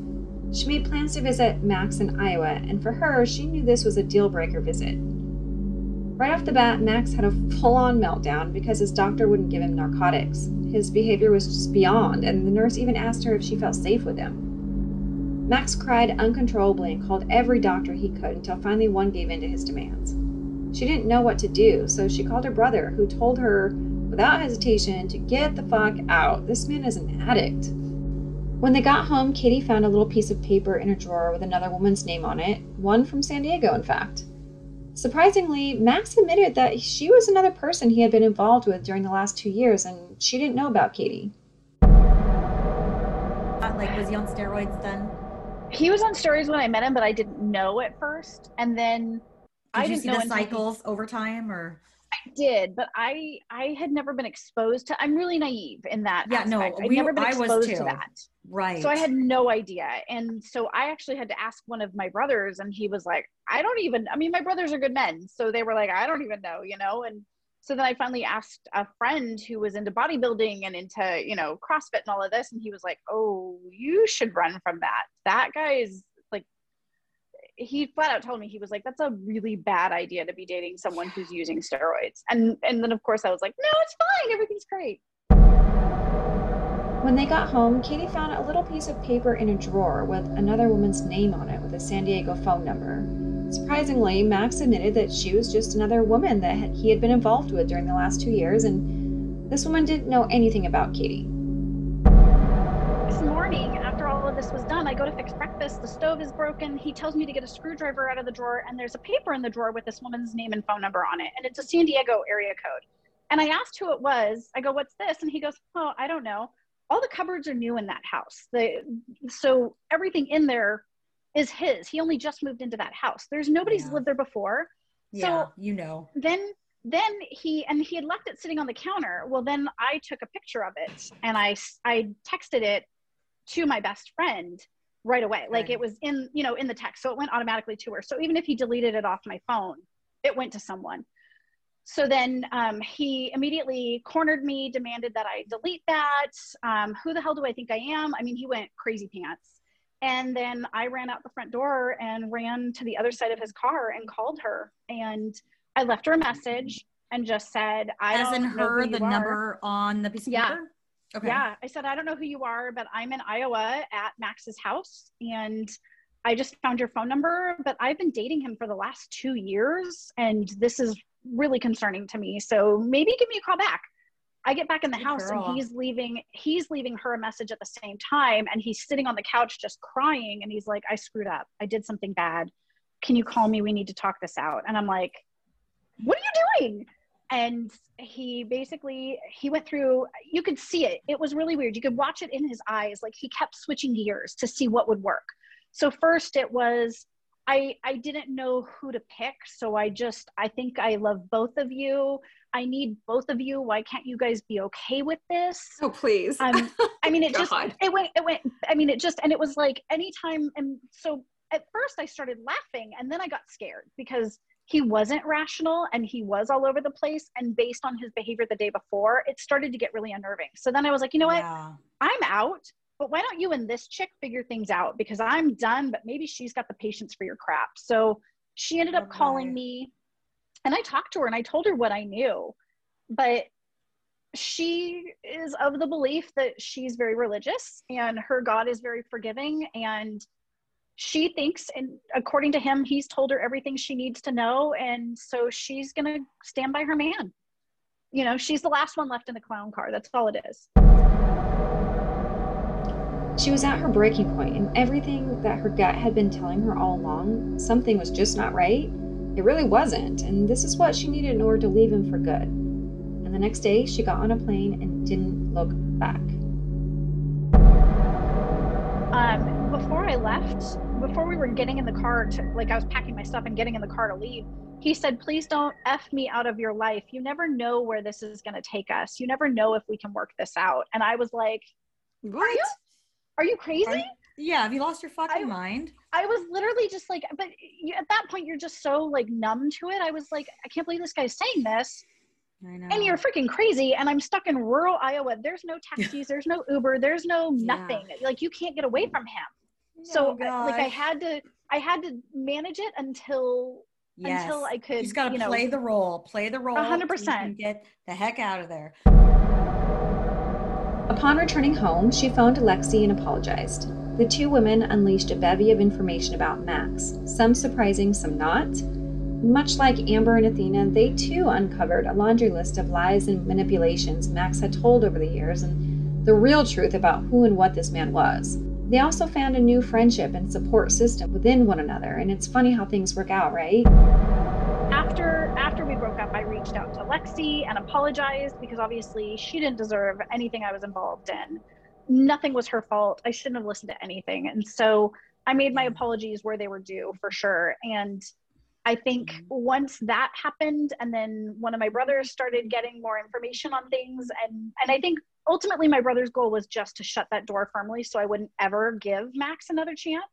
Speaker 2: She made plans to visit Max in Iowa, and for her, she knew this was a deal breaker visit. Right off the bat, Max had a full on meltdown because his doctor wouldn't give him narcotics. His behavior was just beyond, and the nurse even asked her if she felt safe with him. Max cried uncontrollably and called every doctor he could until finally one gave in to his demands. She didn't know what to do, so she called her brother, who told her without hesitation to get the fuck out. This man is an addict. When they got home, Katie found a little piece of paper in a drawer with another woman's name on it, one from San Diego, in fact. Surprisingly, Max admitted that she was another person he had been involved with during the last two years, and she didn't know about Katie.
Speaker 7: Uh, Like, was he on steroids then?
Speaker 6: he was on steroids when i met him but i didn't know at first and then
Speaker 7: Did
Speaker 6: i
Speaker 7: you
Speaker 6: didn't
Speaker 7: see
Speaker 6: know
Speaker 7: the
Speaker 6: until he-
Speaker 7: cycles over time or?
Speaker 6: I did, but I I had never been exposed to. I'm really naive in that.
Speaker 7: Yeah, no,
Speaker 6: aspect. I'd
Speaker 7: we-
Speaker 6: never been
Speaker 7: I was
Speaker 6: exposed
Speaker 7: too.
Speaker 6: to that.
Speaker 7: Right.
Speaker 6: So I had no idea. And so I actually had to ask one of my brothers, and he was like, I don't even, I mean, my brothers are good men. So they were like, I don't even know, you know? And so then I finally asked a friend who was into bodybuilding and into, you know, CrossFit and all of this. And he was like, Oh, you should run from that. That guy is he flat out told me he was like that's a really bad idea to be dating someone who's using steroids and and then of course i was like no it's fine everything's great
Speaker 2: When they got home, Katie found a little piece of paper in a drawer with another woman's name on it with a San Diego phone number. Surprisingly, Max admitted that she was just another woman that he had been involved with during the last two years, and this woman didn't know anything about Katie.
Speaker 6: this morning after all of this was done i go to fix breakfast the stove is broken he tells me to get a screwdriver out of the drawer and there's a paper in the drawer with this woman's name and phone number on it and it's a san diego area code. And i asked who it was i go what's this? And he goes oh i don't know. All the cupboards are new in that house. The, so everything in there is his. He only just moved into that house. There's nobody's
Speaker 7: Yeah.
Speaker 6: lived there before.
Speaker 7: Yeah,
Speaker 6: so-
Speaker 7: you know.
Speaker 6: then then he and he had left it sitting on the counter. Well then i took a picture of it and i i texted it to my best friend right away like
Speaker 7: Okay.
Speaker 6: it was in you know in the text so it went automatically to her so even if he deleted it off my phone it went to someone so then um, he immediately cornered me demanded that i delete that um, who the hell do i think i am i mean he went crazy pants and then i ran out the front door and ran to the other side of his car and called her and I left her a message and just said, I
Speaker 7: As
Speaker 6: don't
Speaker 7: in her, the
Speaker 6: are.
Speaker 7: number on the piece of
Speaker 6: Yeah.
Speaker 7: paper? Okay.
Speaker 6: Yeah. I said, I don't know who you are, but I'm in Iowa at Max's house and I just found your phone number, but I've been dating him for the last two years and this is really concerning to me. So maybe give me a call back. I get back in the
Speaker 7: Good
Speaker 6: house
Speaker 7: girl.
Speaker 6: and he's leaving he's leaving her a message at the same time and he's sitting on the couch just crying and he's like I screwed up. I did something bad. Can you call me? We need to talk this out. And I'm like what are you doing? And he basically he went through you could see it. It was really weird. You could watch it in his eyes like he kept switching gears to see what would work. So first it was I I didn't know who to pick, so I just I think I love both of you. I need both of you. Why can't you guys be okay with this?
Speaker 3: Oh, please.
Speaker 6: Um, I mean, it just it went it went. I mean, it just and it was like anytime. And so at first I started laughing, and then I got scared because he wasn't rational and he was all over the place. And based on his behavior the day before, it started to get really unnerving. So then I was like, you know what?
Speaker 7: Yeah.
Speaker 6: I'm out. But why don't you and this chick figure things out? Because I'm done, but maybe she's got the patience for your crap. So she ended up calling me and I talked to her and I told her what I knew. But she is of the belief that she's very religious and her God is very forgiving. And she thinks, and according to him, he's told her everything she needs to know. And so she's going to stand by her man. You know, she's the last one left in the clown car. That's all it is.
Speaker 2: She was at her breaking point, and everything that her gut had been telling her all along, something was just not right, it really wasn't, and this is what she needed in order to leave him for good. And the next day, she got on a plane and didn't look back.
Speaker 6: Um, before I left, before we were getting in the car to like I was packing my stuff and getting in the car to leave, he said, "Please don't f me out of your life. You never know where this is going to take us. You never know if we can work this out." And I was like,
Speaker 3: what?
Speaker 6: you? "Are you crazy?"
Speaker 7: Are- Yeah. Have you lost your fucking
Speaker 6: I-
Speaker 7: mind?
Speaker 6: I was literally just like, but you, at that point, you're just so like numb to it. I was like, I can't believe this guy's saying this.
Speaker 7: I.
Speaker 6: And you're freaking crazy. And I'm stuck in rural Iowa. There's no taxis. There's no Uber. There's no
Speaker 7: Yeah.
Speaker 6: nothing. Like you can't get away from him. Oh so
Speaker 7: Oh,
Speaker 6: I- like I had to I had to manage it until
Speaker 7: Yes.
Speaker 6: until I could
Speaker 7: He's got to
Speaker 6: you know
Speaker 7: play the role. Play the role.
Speaker 6: hundred
Speaker 7: till you can
Speaker 6: percent.
Speaker 7: Get the heck out of there.
Speaker 2: Upon returning home, she phoned Alexi and apologized. The two women unleashed a bevy of information about Max, some surprising, some not. Much like Amber and Athena, they too uncovered a laundry list of lies and manipulations Max had told over the years and the real truth about who and what this man was. They also found a new friendship and support system within one another, and it's funny how things work out, right?
Speaker 6: after after we broke up I reached out to Lexi and apologized because obviously she didn't deserve anything I was involved in. Nothing was her fault. I shouldn't have listened to anything. And so I made my mm. apologies where they were due for sure. And I think
Speaker 5: Mm-hmm.
Speaker 6: once that happened, and then one of my brothers started getting more information on things, and and I think ultimately my brother's goal was just to shut that door firmly, so I wouldn't ever give Max another chance.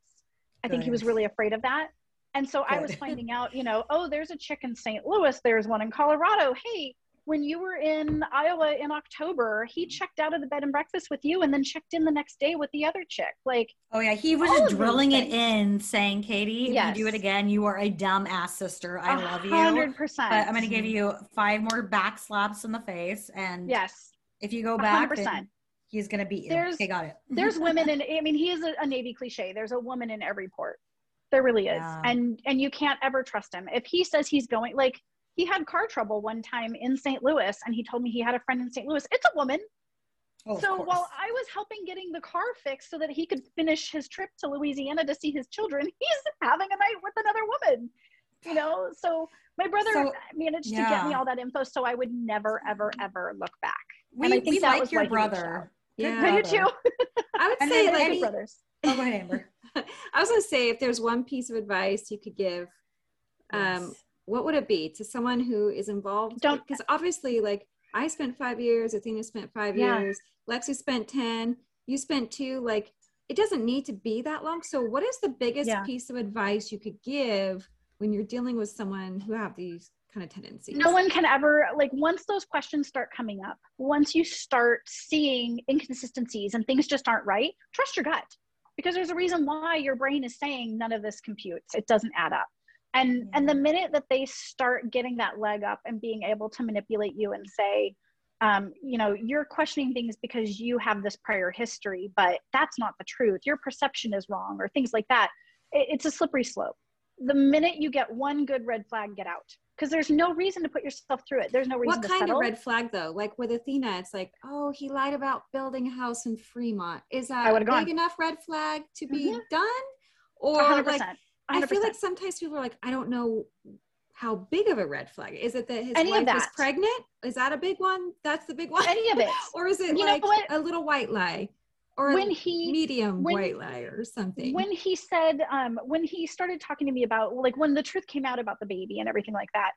Speaker 6: I think he was really afraid of that, and so I was finding out, you know, oh, there's a chick in St. Louis, there's one in Colorado. Hey, when you were in Iowa in October, he mm-hmm. checked out of the bed and breakfast with you, and then checked in the next day with the other chick. Like,
Speaker 7: Oh yeah, he was just drilling it in, saying, "Katie, if
Speaker 6: Yes.
Speaker 7: you do it again, you are a dumb ass sister. I love you,
Speaker 6: hundred percent.
Speaker 7: but I'm going to give you five more back slaps in the face, and
Speaker 6: yes.
Speaker 7: if you go back,
Speaker 6: hundred
Speaker 7: then
Speaker 6: percent.
Speaker 7: he's going to beat you."
Speaker 6: There's-
Speaker 7: okay, got it.
Speaker 6: there's women in i mean he is a, a navy cliche there's a woman in every port there really is
Speaker 7: Yeah.
Speaker 6: and and you can't ever trust him if he says he's going like he had car trouble one time in st louis and he told me he had a friend in st louis. It's a woman.
Speaker 7: Oh,
Speaker 6: so while i was helping getting the car fixed so that he could finish his trip to louisiana to see his children he's having a night with another woman you know? So my brother
Speaker 7: So,
Speaker 6: managed to get me all that info so i would never ever ever look back.
Speaker 7: We,
Speaker 6: and I think
Speaker 7: we
Speaker 6: that
Speaker 7: like
Speaker 6: was
Speaker 7: your
Speaker 6: why he reached
Speaker 7: brother. Good
Speaker 3: Yeah.
Speaker 6: I do too.
Speaker 3: I would
Speaker 7: And
Speaker 3: say like
Speaker 6: good brothers.
Speaker 7: Oh, go ahead, Amber.
Speaker 3: I was gonna say if there's one piece of advice you could give, um,
Speaker 7: Yes.
Speaker 3: What would it be to someone who is involved?
Speaker 6: Don't-
Speaker 3: because obviously, like I spent five years, Athena spent five
Speaker 6: Yeah.
Speaker 3: years, Lexi spent ten, you spent two. Like it doesn't need to be that long. So, what is the biggest
Speaker 6: Yeah.
Speaker 3: piece of advice you could give when you're dealing with someone who have these kind of tendencies?
Speaker 6: no one can ever like once those questions start coming up once you start seeing inconsistencies and things just aren't right trust your gut because there's a reason why your brain is saying none of this computes it doesn't add up and and the minute that they start getting that leg up and being able to manipulate you and say um, you know you're questioning things because you have this prior history but that's not the truth your perception is wrong or things like that it, it's a slippery slope the minute you get one good red flag get out because there's no reason to put yourself through it there's no reason
Speaker 3: What kind
Speaker 6: settle
Speaker 3: of red flag though? Like with Athena, it's like, oh, he lied about building a house in Fremont. Is that a big
Speaker 6: gone.
Speaker 3: enough red flag to be
Speaker 6: Mhm.
Speaker 3: done? Or
Speaker 6: 100%
Speaker 3: like
Speaker 6: 100%.
Speaker 3: I feel like sometimes people are like, I don't know how big of a red flag. Is it that his
Speaker 6: Any
Speaker 3: wife is pregnant? Is that a big one? That's the big one.
Speaker 6: any of it
Speaker 3: or is it
Speaker 6: You
Speaker 3: like a little white lie? Or
Speaker 6: when
Speaker 3: a
Speaker 6: he
Speaker 3: medium
Speaker 6: when-
Speaker 3: white lie or something?
Speaker 6: when he said um, when he started talking to me about like when the truth came out about the baby and everything like that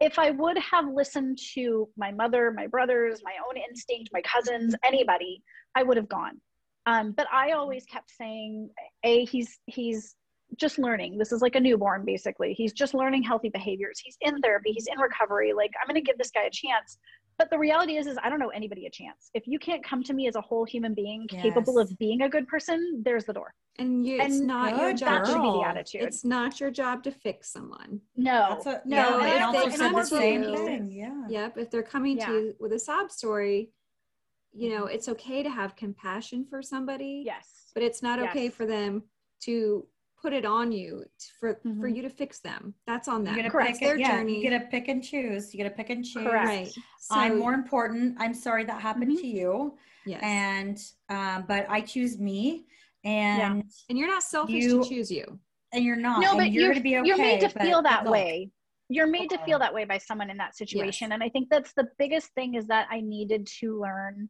Speaker 6: if i would have listened to my mother my brothers my own instinct my cousins anybody i would have gone um, but i always kept saying a he's he's just learning this is like a newborn basically he's just learning healthy behaviors he's in therapy he's in recovery like i'm going to give this guy a chance but the reality is is i don't know anybody a chance if you can't come to me as a whole human being capable of being a good person there's the door
Speaker 3: and you, it's
Speaker 6: and
Speaker 3: not your job.
Speaker 6: that should be the attitude
Speaker 3: It's not your job to fix someone.
Speaker 6: no
Speaker 7: That's what,
Speaker 6: no
Speaker 7: yeah,
Speaker 3: if
Speaker 7: and
Speaker 3: they
Speaker 7: also
Speaker 3: come
Speaker 7: said the
Speaker 3: to
Speaker 7: same
Speaker 3: you-
Speaker 7: thing. Yeah.
Speaker 3: Yep. If they're coming
Speaker 6: Yeah.
Speaker 3: to you with a sob story, you know, mm-hmm. it's okay to have compassion for somebody.
Speaker 6: yes
Speaker 3: but it's not okay for them to put it on you t- for for
Speaker 6: Mhm.
Speaker 3: you to fix them. That's on
Speaker 7: You
Speaker 3: them.
Speaker 7: gotta pick
Speaker 3: their
Speaker 7: it, yeah,
Speaker 3: journey.
Speaker 7: You get to pick and choose. You get to pick and choose.
Speaker 6: Correct.
Speaker 3: right.
Speaker 7: I'm more important. I'm sorry that happened
Speaker 3: Mhm.
Speaker 7: to you.
Speaker 3: Yes.
Speaker 7: And um, but I choose me and
Speaker 3: and you're not selfish
Speaker 7: you-
Speaker 3: to choose you.
Speaker 7: and you're not.
Speaker 6: no
Speaker 7: and
Speaker 6: but
Speaker 7: you're,
Speaker 6: you're,
Speaker 7: gonna be okay.
Speaker 6: you're made to feel that
Speaker 7: look,
Speaker 6: way you're made to feel that way by someone in that situation and i think that's the biggest thing is that i needed to learn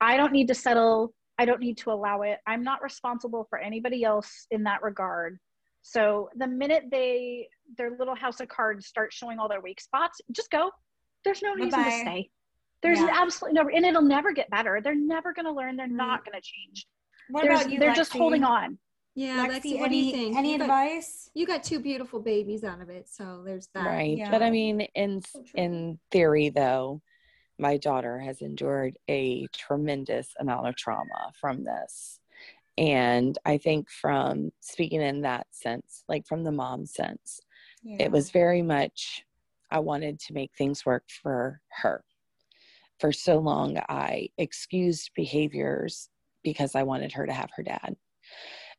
Speaker 6: i don't need to settle i don't need to allow it i'm not responsible for anybody else in that regard so the minute they their little house of cards start showing all their weak spots just go there's no reason
Speaker 7: Bye-bye.
Speaker 6: to stay there's
Speaker 7: Yeah.
Speaker 6: absolutely no and it'll never get better they're never going to learn they're not going to change
Speaker 7: What
Speaker 6: There's-
Speaker 7: about you?
Speaker 6: they're just holding on
Speaker 3: Yeah,
Speaker 7: Lexi,
Speaker 3: Lexi, what
Speaker 7: any,
Speaker 3: do you think?
Speaker 7: Any
Speaker 3: you, got,
Speaker 7: advice?
Speaker 3: you got two beautiful babies out of it, so there's that.
Speaker 5: Right.
Speaker 7: Yeah.
Speaker 5: But I mean, in
Speaker 7: So
Speaker 5: in theory, though, my daughter has endured a tremendous amount of trauma from this. And I think from speaking in that sense, like from the mom sense,
Speaker 7: Yeah.
Speaker 5: it was very much I wanted to make things work for her. For so long, I excused behaviors because I wanted her to have her dad.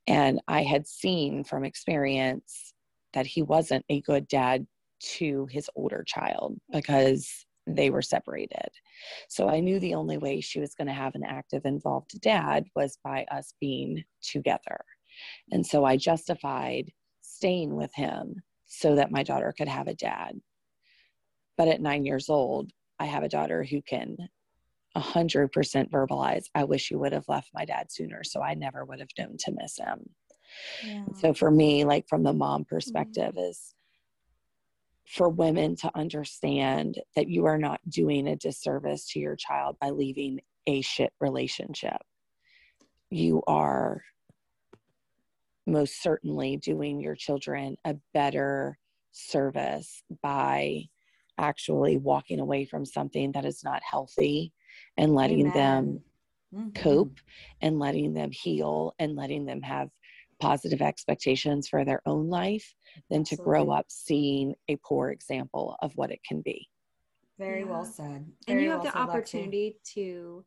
Speaker 5: And I had seen from experience that he wasn't a good dad to his older child because they were separated. So I knew the only way she was going to have an active, involved dad was by us being together. And so I justified staying with him so that my daughter could have a dad. But at nine years old, I have a daughter who can 100% verbalize, I wish you would have left my dad sooner so I never would have known to miss him.
Speaker 7: Yeah.
Speaker 5: So for me, like from the mom perspective, mm-hmm. is for women to understand that you are not doing a disservice to your child by leaving a shit relationship. You are most certainly doing your children a better service by actually walking away from something that is not healthy and letting Amen. them mm-hmm. cope and letting them heal and letting them have positive expectations for their own life than Absolutely. to grow up seeing a poor example of what it can be.
Speaker 7: Very yeah. well said.
Speaker 3: Very and you have well the opportunity to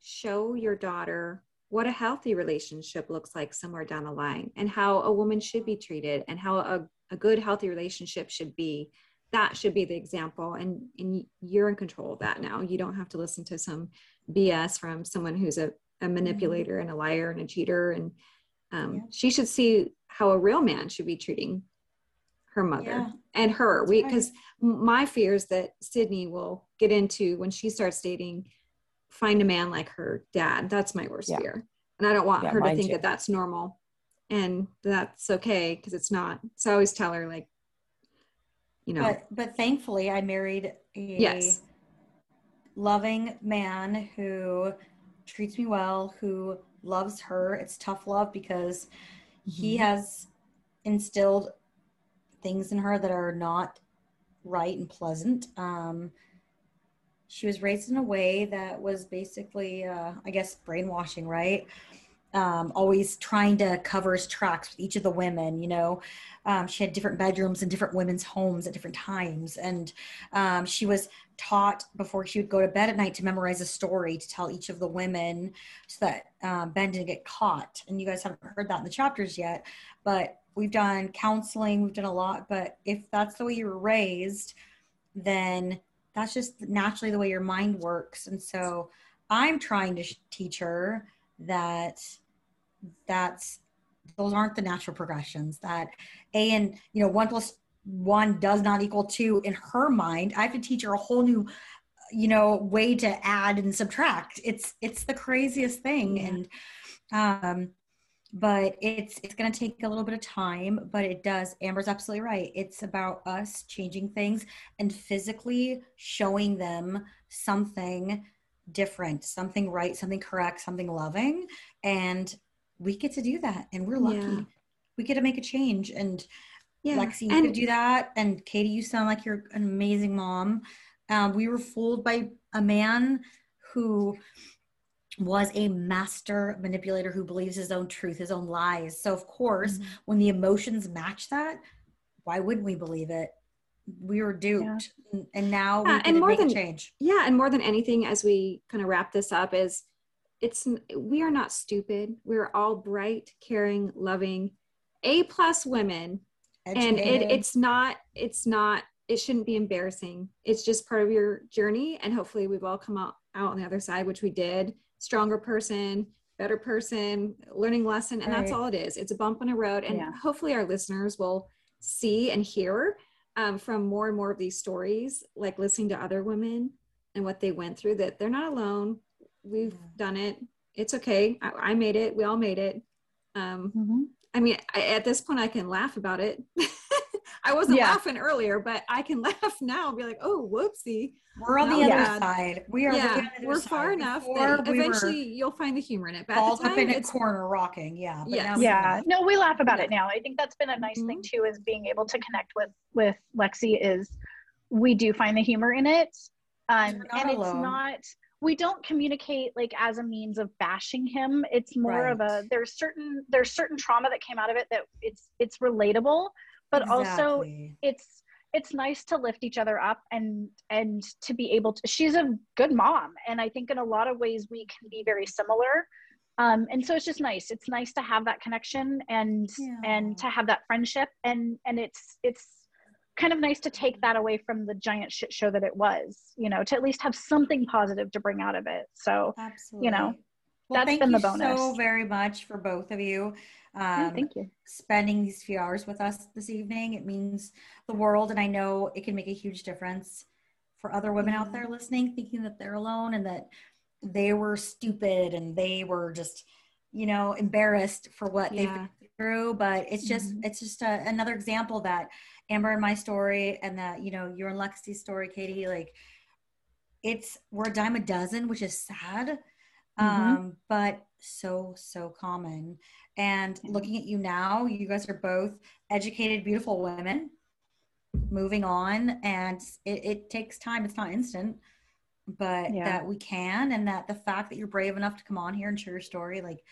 Speaker 3: show your daughter what a healthy relationship looks like somewhere down the line and how a woman should be treated and how a, a good healthy relationship should be that should be the example and, and you're in control of that now you don't have to listen to some bs from someone who's a, a mm-hmm. manipulator and a liar and a cheater and um, yeah. she should see how a real man should be treating her mother yeah. and her we because right. my fear is that sydney will get into when she starts dating find a man like her dad. That's my worst yeah. fear. And I don't want her to think too. that that's normal and that's okay because it's not. So I always tell her, like, you know.
Speaker 7: But, but thankfully, I married a yes. loving man who treats me well, who loves her. It's tough love because mm-hmm. he has instilled things in her that are not right and pleasant. Um, she was raised in a way that was basically, uh, I guess, brainwashing, right? Um, always trying to cover his tracks with each of the women. You know, um, she had different bedrooms in different women's homes at different times, and um, she was taught before she would go to bed at night to memorize a story to tell each of the women, so that um, Ben didn't get caught. And you guys haven't heard that in the chapters yet, but we've done counseling, we've done a lot. But if that's the way you were raised, then that's just naturally the way your mind works and so i'm trying to teach her that that's those aren't the natural progressions that a and you know one plus one does not equal two in her mind i have to teach her a whole new you know way to add and subtract. It's it's the craziest thing. And um but it's it's going to take a little bit of time but it does amber's absolutely right. It's about us changing things and physically showing them something different something right something correct something loving. And we get to do that and we're lucky. Yeah. we get to make a change and yeah. lexi you and- could do that and katie you sound like you're an amazing mom um, we were fooled by a man who was a master manipulator who believes his own truth, his own lies. So, of course, mm-hmm. when the emotions match that, why wouldn't we believe it? We were duped, yeah. and now we yeah, and more than change.
Speaker 3: Yeah, and more than anything, as we kind of wrap this up, is it's we are not stupid. We're all bright, caring, loving, A plus women, Educated. and it, it's not it's not it shouldn't be embarrassing. It's just part of your journey, and hopefully, we've all come out out on the other side, which we did stronger person, better person, learning lesson. And right. that's all it is. It's a bump on a road. And yeah. hopefully our listeners will see and hear um, from more and more of these stories, like listening to other women and what they went through, that they're not alone. We've yeah. done it. It's okay. I, I, made it. We all made it. Um, mm-hmm. I mean, I, at this point, I can laugh about it. I wasn't yeah. laughing earlier, but I can laugh now and be like, oh, whoopsie.
Speaker 7: We're on the other bad. side. We are
Speaker 3: yeah, we're far enough that we eventually you'll find the humor in it.
Speaker 7: But all up in a corner rocking. Yeah.
Speaker 6: Yeah. yeah. No, we laugh about yeah. it now. I think that's been a nice mm-hmm. thing too, is being able to connect with with Lexi is we do find the humor in it. Um, and alone. it's not we don't communicate like as a means of bashing him it's more right. of a there's certain there's certain trauma that came out of it that it's it's relatable but exactly. also it's it's nice to lift each other up and and to be able to she's a good mom and i think in a lot of ways we can be very similar um, and so it's just nice it's nice to have that connection and yeah. and to have that friendship and and it's it's kind of nice to take that away from the giant shit show that it was you know to at least have something positive to bring out of it so Absolutely. you know
Speaker 7: well, that's been the bonus so very much for both of you
Speaker 6: um, thank you.
Speaker 7: Spending these few hours with us this evening. It means the world. And I know it can make a huge difference for other women out there listening, thinking that they're alone and that they were stupid and they were just, you know, embarrassed for what yeah. they've through, but it's just mm-hmm. it's just a, another example that Amber and my story and that you know your and Lexi's story, Katie, like it's we're a dime a dozen, which is sad, mm-hmm. um, but so so common. And looking at you now, you guys are both educated, beautiful women moving on, and it, it takes time. It's not instant, but yeah. that we can, and that the fact that you're brave enough to come on here and share your story, like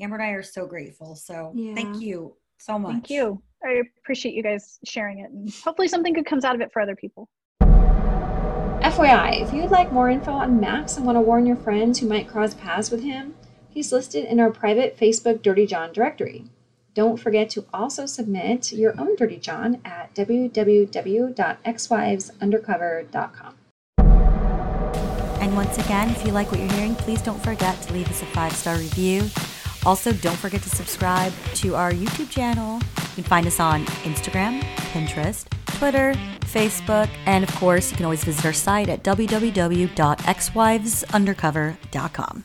Speaker 7: Amber and I are so grateful. So yeah. thank you so much.
Speaker 6: Thank you. I appreciate you guys sharing it, and hopefully something good comes out of it for other people.
Speaker 2: FYI, if you'd like more info on Max and want to warn your friends who might cross paths with him, he's listed in our private Facebook Dirty John directory. Don't forget to also submit your own Dirty John at www.exwivesundercover.com.
Speaker 1: And once again, if you like what you're hearing, please don't forget to leave us a five star review. Also, don't forget to subscribe to our YouTube channel. You can find us on Instagram, Pinterest, Twitter, Facebook, and of course, you can always visit our site at www.exwivesundercover.com.